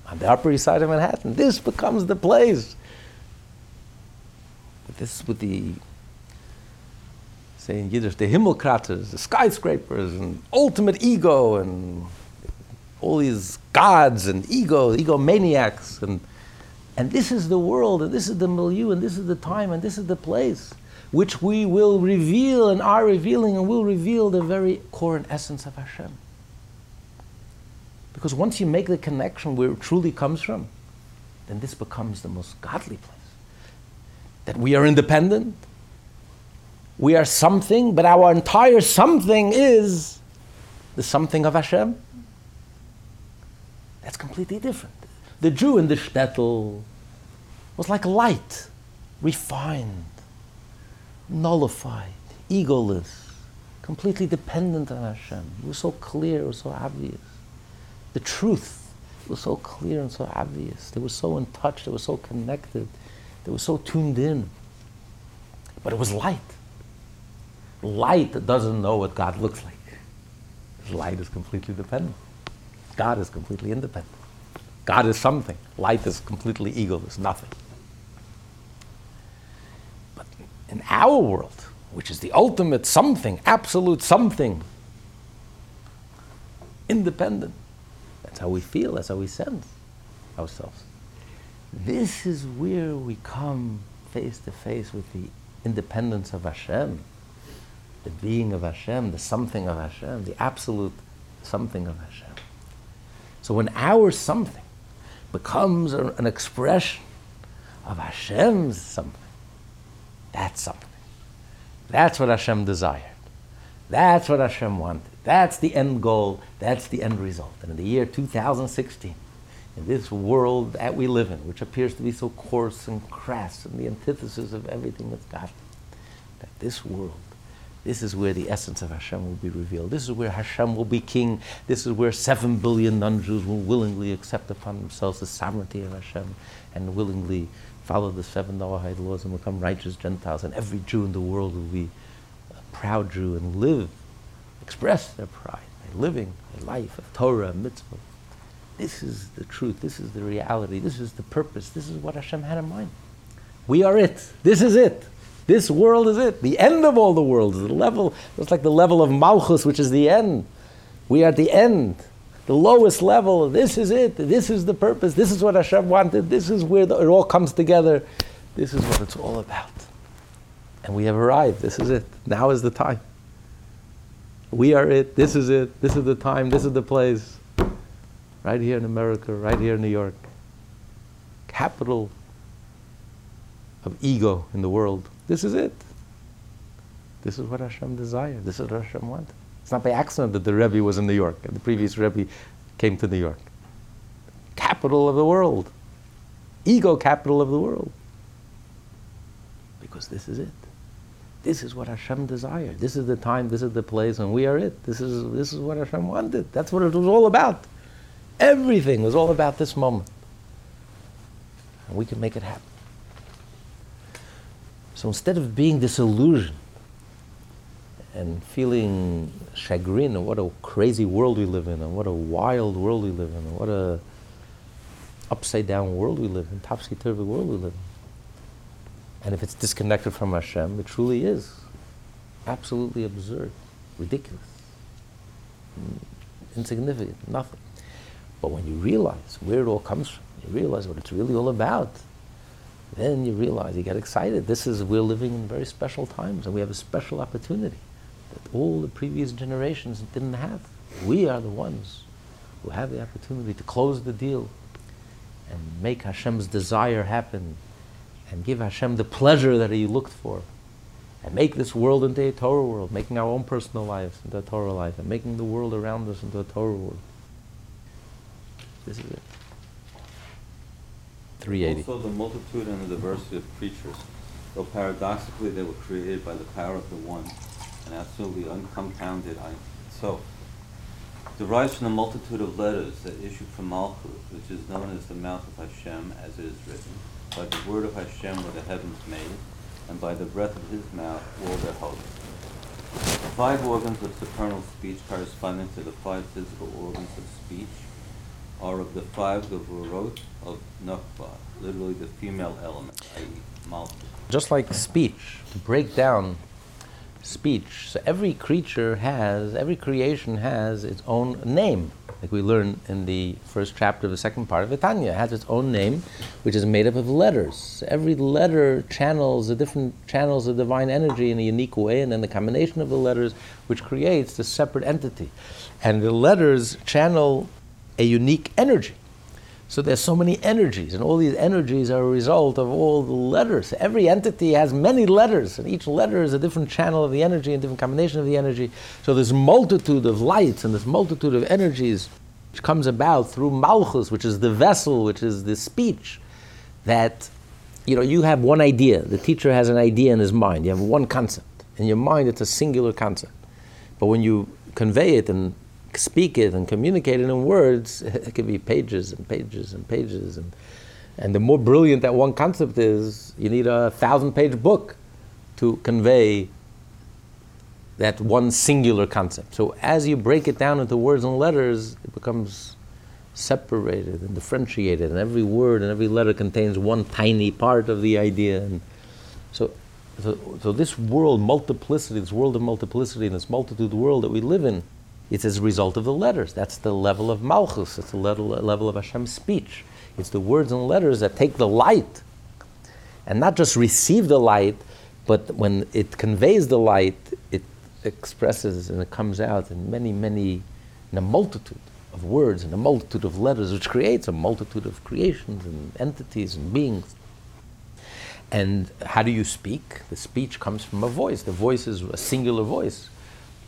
On the Upper East Side of Manhattan, this becomes the place. This with the say in Yiddish, the Himmelkraters, the skyscrapers, and ultimate ego, and all these gods and ego, egomaniacs, and and this is the world, and this is the milieu, and this is the time, and this is the place which we will reveal and are revealing, and will reveal the very core and essence of Hashem. Because once you make the connection where it truly comes from, then this becomes the most godly place. That we are independent, we are something, but our entire something is the something of Hashem. That's completely different. The Jew in the shtetl was like light, refined, nullified, egoless, completely dependent on Hashem. It was so clear, it was so obvious. The truth, was so clear and so obvious. They were so in touch, they were so connected, they were so tuned in. But it was light. Light doesn't know what God looks like. Light is completely dependent. God is completely independent. God is something. Light is completely egoless, nothing. But in our world, which is the ultimate something, absolute something, independent, that's how we feel, that's how we sense ourselves. This is where we come face to face with the independence of Hashem, the being of Hashem, the something of Hashem, the absolute something of Hashem. So when our something becomes a, an expression of Hashem's something, that's something. That's what Hashem desired. That's what Hashem wanted. That's the end goal. That's the end result. And in the year 2016, in this world that we live in, which appears to be so coarse and crass and the antithesis of everything that's God, that this world, this is where the essence of Hashem will be revealed. This is where Hashem will be king. This is where seven billion non-Jews will willingly accept upon themselves the sovereignty of Hashem and willingly follow the seven Noahide laws and become righteous Gentiles. And every Jew in the world will be a proud Jew and live, express their pride by living a life of Torah and mitzvah. This is the truth. This is the reality. This is the purpose. This is what Hashem had in mind. We are it. This is it. This world is it. The end of all the worlds. The level, it's like the level of Malchus, which is the end. We are at the end. The lowest level. This is it. This is the purpose. This is what Hashem wanted. This is where the, it all comes together. This is what it's all about. And we have arrived. This is it. Now is the time. We are it. This is it. This is the time. This is the place. Right here in America, right here in New York. Capital of ego in the world. This is it. This is what Hashem desired. This is what Hashem wanted. It's not by accident that the Rebbe was in New York the previous Rebbe came to New York. Capital of the world. Ego capital of the world. Because this is it. This is what Hashem desired. This is the time, this is the place, and we are it. This is, this is what Hashem wanted. That's what it was all about. Everything was all about this moment. And we can make it happen. So instead of being disillusioned and feeling chagrin and what a crazy world we live in and what a wild world we live in and what a upside down world we live in, topsy-turvy world we live in. And if it's disconnected from Hashem, it truly is absolutely absurd, ridiculous, insignificant, nothing. But when you realize where it all comes from, you realize what it's really all about, then you realize, you get excited. This is, we're living in very special times, and we have a special opportunity that all the previous generations didn't have. We are the ones who have the opportunity to close the deal and make Hashem's desire happen and give Hashem the pleasure that He looked for and make this world into a Torah world, making our own personal lives into a Torah life and making the world around us into a Torah world. This is it. 380. Also, the multitude and the diversity of creatures, though paradoxically they were created by the power of the one, and absolutely uncompounded I so derives from the multitude of letters that issue from Malchut, which is known as the mouth of Hashem, as it is written. By the word of Hashem were the heavens made, and by the breath of his mouth all their hosts. The five organs of supernal speech corresponding to the five physical organs of speech are of the five Gevurot of Nukba, literally the female element, i.e. Malchut. Just like speech, to break down speech. So every creature has, every creation has its own name. Like we learn in the first chapter of the second part of the Tanya, it has its own name, which is made up of letters. Every letter channels the different channels of divine energy in a unique way, and then the combination of the letters, which creates the separate entity. And the letters channel a unique energy. So there's so many energies, and all these energies are a result of all the letters. Every entity has many letters, and each letter is a different channel of the energy and different combination of the energy. So this multitude of lights and this multitude of energies which comes about through Malchus, which is the vessel, which is the speech, that you know you have one idea. The teacher has an idea in his mind. You have one concept. In your mind, it's a singular concept. But when you convey it and speak it and communicate it in words, it could be pages and pages and pages. And, and the more brilliant that one concept is, you need a thousand page book to convey that one singular concept. So as you break it down into words and letters, it becomes separated and differentiated, and every word and every letter contains one tiny part of the idea. And so, so, so this world, multiplicity, this world of multiplicity, and this multitude world that we live in, it's as a result of the letters. That's the level of Malchus, it's the level, of Hashem's speech. It's the words and letters that take the light and not just receive the light, but when it conveys the light, it expresses and it comes out in many, many, in a multitude of words and a multitude of letters, which creates a multitude of creations and entities and beings. And how do you speak? The speech comes from a voice. The voice is a singular voice.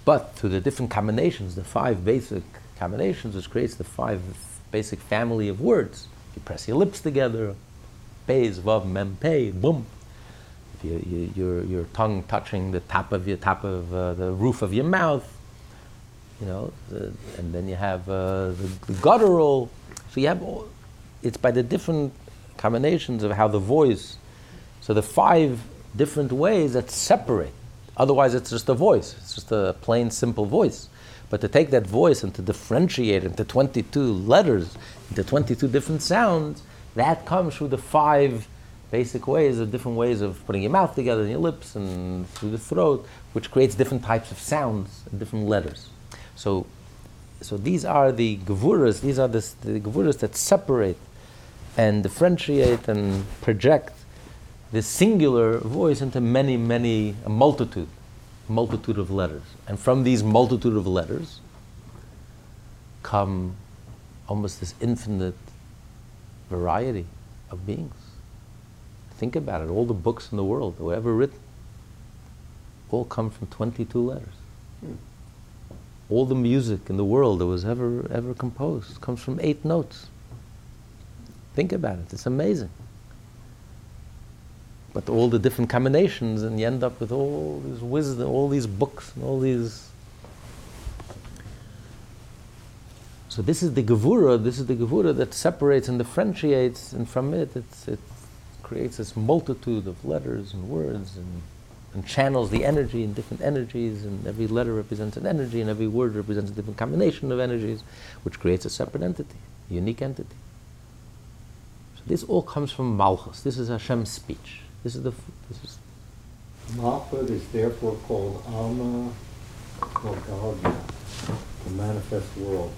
But through the different combinations, the five basic combinations, which creates the five basic family of words. You press your lips together, pays, vav, mem, boom. If you, you, your, your tongue touching the top of your top of uh, the roof of your mouth, you know, the, and then you have uh, the, the guttural. So you have, all, it's by the different combinations of how the voice. So the five different ways that separate. Otherwise, it's just a voice. It's just a plain, simple voice. But to take that voice and to differentiate it into 22 letters, into 22 different sounds, that comes through the five basic ways, the different ways of putting your mouth together and your lips and through the throat, which creates different types of sounds and different letters. So, so these are the gevuras, these are the, the gevuras that separate and differentiate and project this singular voice into many, many, a multitude, multitude of letters. And from these multitude of letters come almost this infinite variety of beings. Think about it. All the books in the world that were ever written all come from 22 letters. Hmm all the music in the world that was ever ever composed comes from eight notes. Think about it; it's amazing. But all the different combinations, and you end up with all this wisdom, all these books, and all these. So this is the gevura. This is the gevura that separates and differentiates, and from it, it creates this multitude of letters and words and and channels the energy in different energies, and every letter represents an energy, and every word represents a different combination of energies, which creates a separate entity, unique entity. So this all comes from Malchus. This is Hashem's speech. This is the. This is Malchut is therefore called Alma God, the manifest world,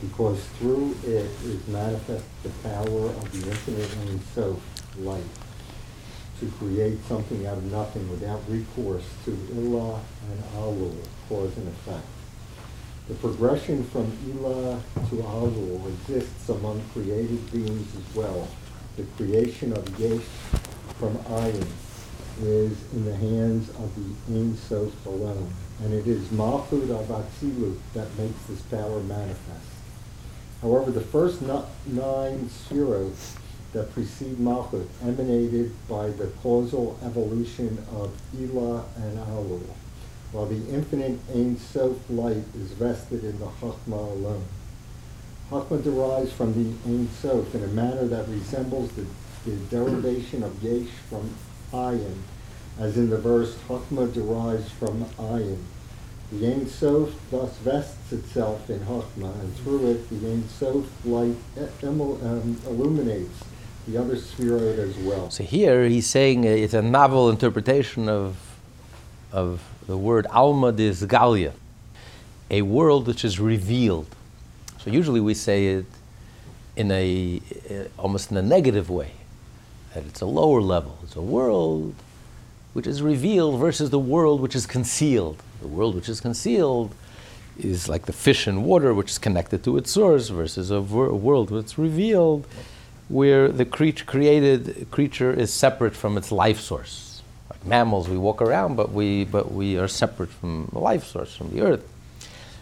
because through it is manifest the power of the infinite Ein Sof, light to create something out of nothing without recourse to Ilah and Alul, cause and effect. The progression from Ilah to Alul exists among created beings as well. The creation of Yesh from Ayin is in the hands of the Ein Sof alone, and it is Malchut of Atzilut that makes this power manifest. However, the first nine Sphirot that precede Malchut emanated by the causal evolution of Ilah and Alul, while the infinite Ein Sof light is vested in the Chachma alone. Chachma derives from the Ein Sof in a manner that resembles the, the derivation of Yesh from Ayin, as in the verse Chachma derives from Ayin. The Ein Sof thus vests itself in Chachma, and through it the Ein Sof light um, illuminates the other sphirot as well. So here he's saying it's a novel interpretation of, of the word Alma dis Galia, a world which is revealed. So usually we say it in a uh, almost in a negative way, that it's a lower level. It's a world which is revealed versus the world which is concealed. The world which is concealed is like the fish in water, which is connected to its source, versus a, wor- world which is revealed where the creature, created creature is separate from its life source. Like mammals, we walk around, but we, but we are separate from the life source, from the earth.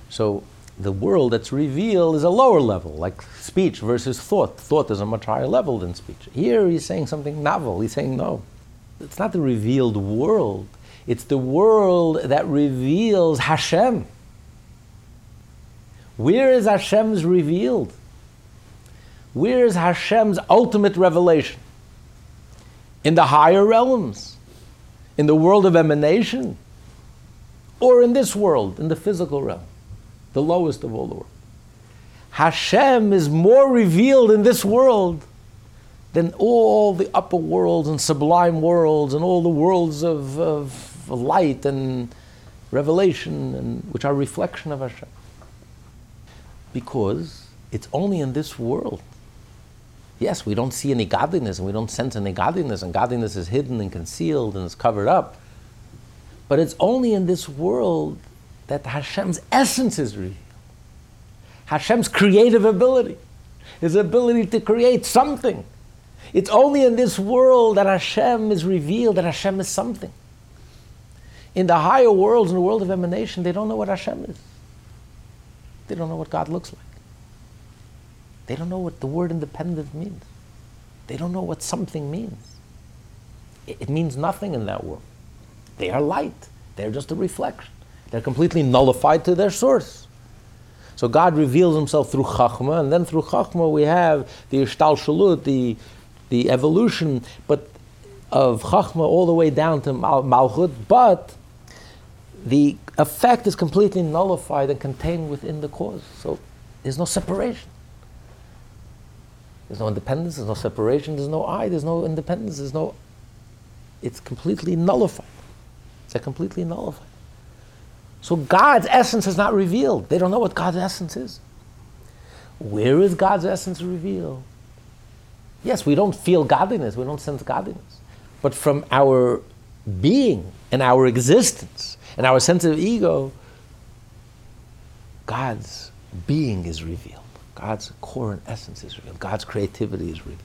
So the world that's revealed is a lower level, like speech versus thought. Thought is a much higher level than speech. Here he's saying something novel. He's saying, no, it's not the revealed world, it's the world that reveals Hashem. Where is Hashem's revealed? Where is Hashem's ultimate revelation? In the higher realms? In the world of emanation? Or in this world, in the physical realm? The lowest of all the world. Hashem is more revealed in this world than all the upper worlds and sublime worlds and all the worlds of, of light and revelation, and, which are reflection of Hashem. Because it's only in this world. Yes, we don't see any godliness and we don't sense any godliness, and godliness is hidden and concealed and is covered up. But it's only in this world that Hashem's essence is revealed. Hashem's creative ability, his ability to create something. It's only in this world that Hashem is revealed, that Hashem is something. In the higher worlds, in the world of emanation, they don't know what Hashem is. They don't know what God looks like. They don't know what the word independent means. They don't know what something means. It, it means nothing in that world. They are light. They're just a reflection. They're completely nullified to their source. So God reveals himself through Chachma, and then through Chachma we have the Hishtalshelus, the evolution but of Chachma all the way down to Malchut, but the effect is completely nullified and contained within the cause. So there's no separation. There's no independence, there's no separation, there's no I, there's no independence, there's no. It's completely nullified. A completely nullified. So God's essence is not revealed. They don't know what God's essence is. Where is God's essence revealed? Yes, we don't feel godliness, we don't sense godliness. But from our being and our existence and our sense of ego, God's being is revealed. God's core and essence is revealed. God's creativity is revealed.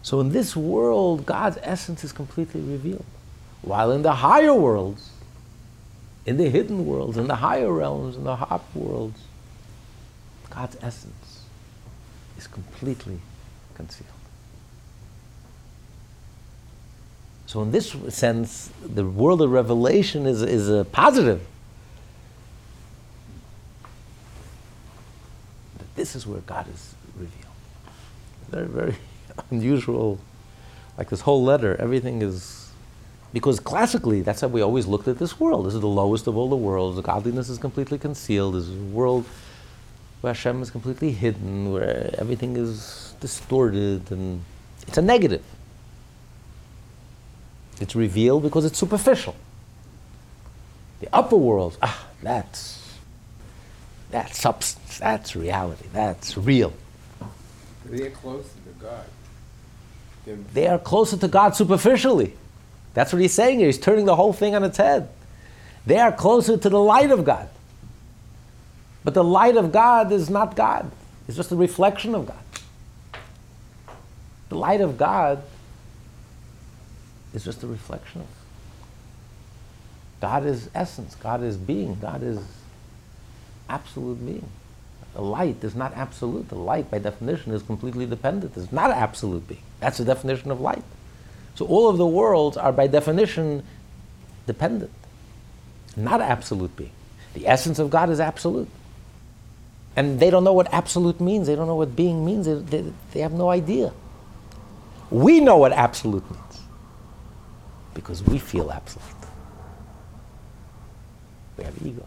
So in this world, God's essence is completely revealed. While in the higher worlds, in the hidden worlds, in the higher realms, in the hop worlds, God's essence is completely concealed. So, in this sense, the world of revelation is, is a positive. That this is where God is revealed. Very, very unusual. Like this whole letter, everything is because classically, that's how we always looked at this world. This is the lowest of all the worlds. The godliness is completely concealed. This is a world where Hashem is completely hidden, where everything is distorted, and it's a negative. It's revealed because it's superficial. The upper world, ah, that's that's substance, that's reality, that's real. They're closer to God. They're they are closer to God superficially. That's what he's saying here. He's turning the whole thing on its head. They are closer to the light of God. But the light of God is not God, it's just a reflection of God. The light of God is just a reflection of God is essence, God is being, God is absolute being. The light is not absolute. The light, by definition, is completely dependent. It's not absolute being. That's the definition of light. So all of the worlds are by definition dependent, not absolute being. The essence of God is absolute. And they don't know what absolute means. They don't know what being means. They, they, they have no idea. We know what absolute means because we feel absolute. We have egos.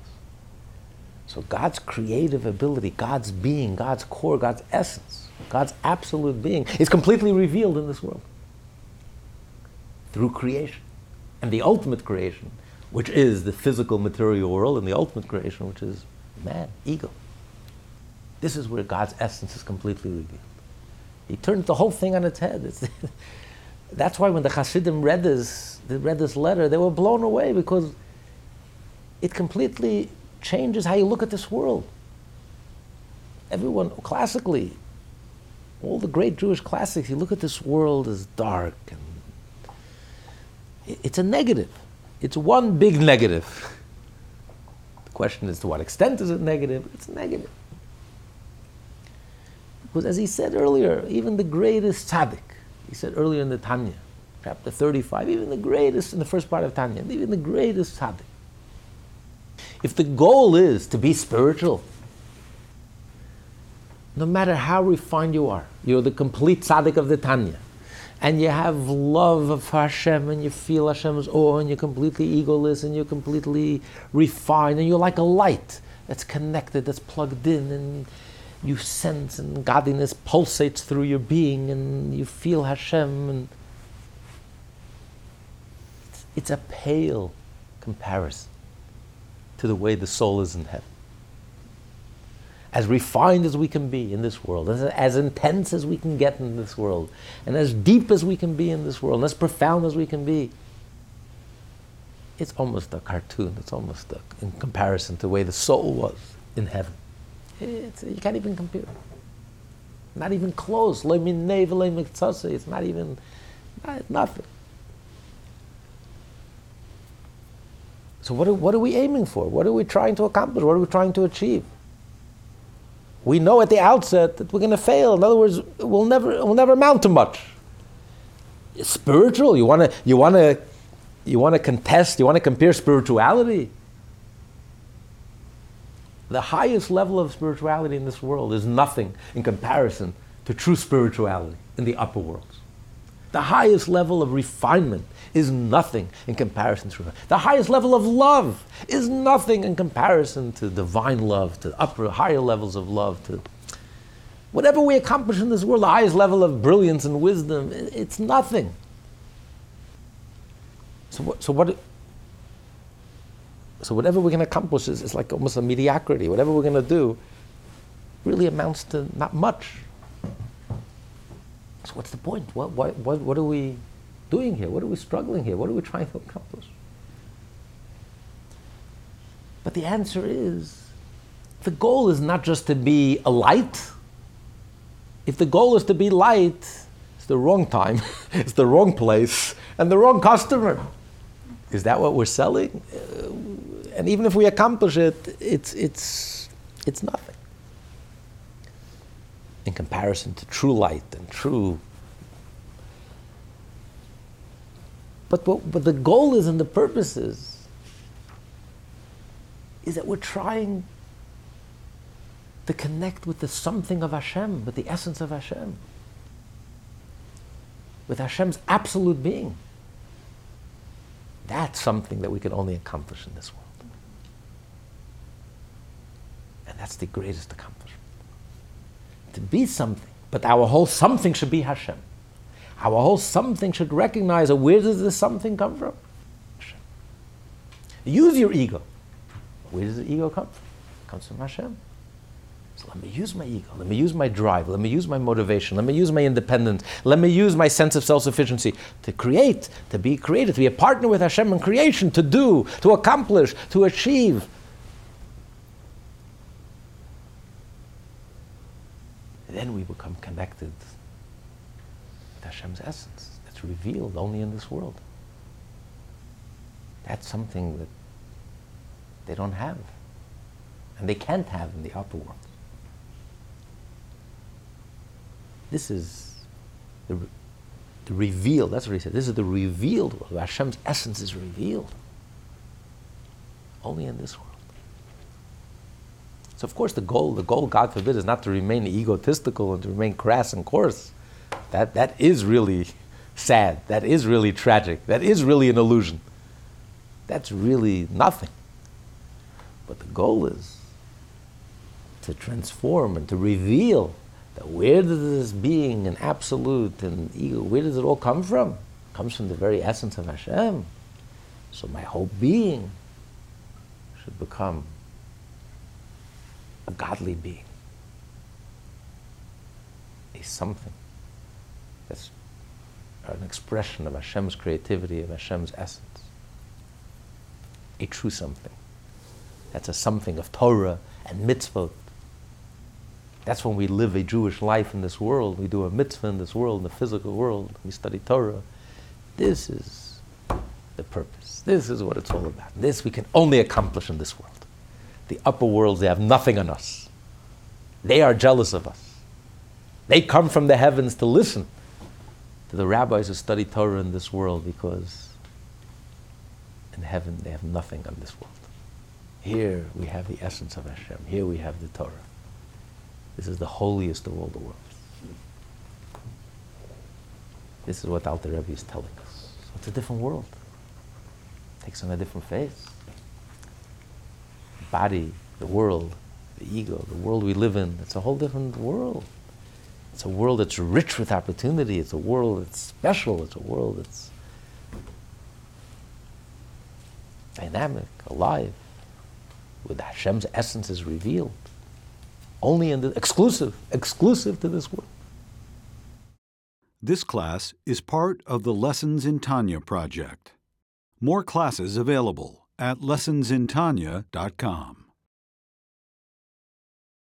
So God's creative ability, God's being, God's core, God's essence, God's absolute being is completely revealed in this world through creation. And the ultimate creation, which is the physical material world, and the ultimate creation, which is man, ego. This is where God's essence is completely revealed. He turned the whole thing on its head. that's why when the Hasidim read this, they read this letter, they were blown away because it completely changes how you look at this world. Everyone, classically, all the great Jewish classics, you look at this world as dark and it's a negative. It's one big negative. The question is to what extent is it negative? It's negative. Because as he said earlier, even the greatest tzaddik, he said earlier in the Tanya, chapter 35, even the greatest, in the first part of Tanya, even the greatest tzaddik, if the goal is to be spiritual, no matter how refined you are, you're the complete tzaddik of the Tanya, and you have love of Hashem, and you feel Hashem's awe, and you're completely egoless, and you're completely refined, and you're like a light that's connected, that's plugged in, and you sense, and godliness pulsates through your being, and you feel Hashem, and it's, it's a pale comparison to the way the soul is in heaven as refined as we can be in this world, as, as intense as we can get in this world, and as deep as we can be in this world, and as profound as we can be, it's almost a cartoon. It's almost a, in comparison to the way the soul was in heaven. It's, you can't even compare. Not even close. It's not even not, nothing. So what are, what are we aiming for? What are we trying to accomplish? What are we trying to achieve? We know at the outset that we're going to fail. In other words, we'll never, we'll never amount to much. It's spiritual. You want to, you want to, you want to contest. You want to compare spirituality. The highest level of spirituality in this world is nothing in comparison to true spirituality in the upper worlds. The highest level of refinement is nothing in comparison to the highest level of love is nothing in comparison to divine love, to upper higher levels of love, to whatever we accomplish in this world, the highest level of brilliance and wisdom, it's nothing. So what, so what so whatever we can accomplish is, is like almost a mediocrity. Whatever we're going to do really amounts to not much. So what's the point? What, what, what, what are we doing here? What are we struggling here? What are we trying to accomplish? But the answer is the goal is not just to be a light. If the goal is to be light, it's the wrong time, it's the wrong place, and the wrong customer. Is that what we're selling? Uh, and even if we accomplish it, it's, it's, it's nothing in comparison to true light and true But, but, but the goal is and the purpose is, is that we're trying to connect with the something of Hashem, with the essence of Hashem, with Hashem's absolute being. That's something that we can only accomplish in this world. And that's the greatest accomplishment. To be something, but our whole something should be Hashem. Our whole something should recognize where does this something come from? Use your ego. Where does the ego come from? It comes from Hashem. So let me use my ego. Let me use my drive. Let me use my motivation. Let me use my independence. Let me use my sense of self sufficiency to create, to be creative, to be a partner with Hashem in creation, to do, to accomplish, to achieve. Then we become connected with Hashem's essence that's revealed only in this world. That's something that they don't have. And they can't have in the upper world. This is the, the revealed, that's what he said. This is the revealed world. Hashem's essence is revealed only in this world. So of course the goal, the goal, God forbid, is not to remain egotistical and to remain crass and coarse. That, that is really sad. That is really tragic. That is really an illusion. That's really nothing. But the goal is to transform and to reveal that where does this being and absolute and ego, where does it all come from? It comes from the very essence of Hashem. So my whole being should become a godly being, a something that's an expression of Hashem's creativity, of Hashem's essence. A true something. That's a something of Torah and mitzvot. That's when we live a Jewish life in this world. We do a mitzvah in this world, in the physical world. We study Torah. This is the purpose. This is what it's all about. This we can only accomplish in this world. The upper worlds, they have nothing on us. They are jealous of us. They come from the heavens to listen to the rabbis who study Torah in this world because in heaven they have nothing on this world. Here we have the essence of Hashem. Here we have the Torah. This is the holiest of all the worlds. This is what Alter Rebbe is telling us. It's a different world. It takes on a different face. Body, the world, the ego, the world we live in, it's a whole different world. It's a world that's rich with opportunity. It's a world that's special. It's a world that's dynamic, alive, with Hashem's essence is revealed. Only in the exclusive, exclusive to this world. This class is part of the Lessons in Tanya project. More classes available at lessonsintanya.com.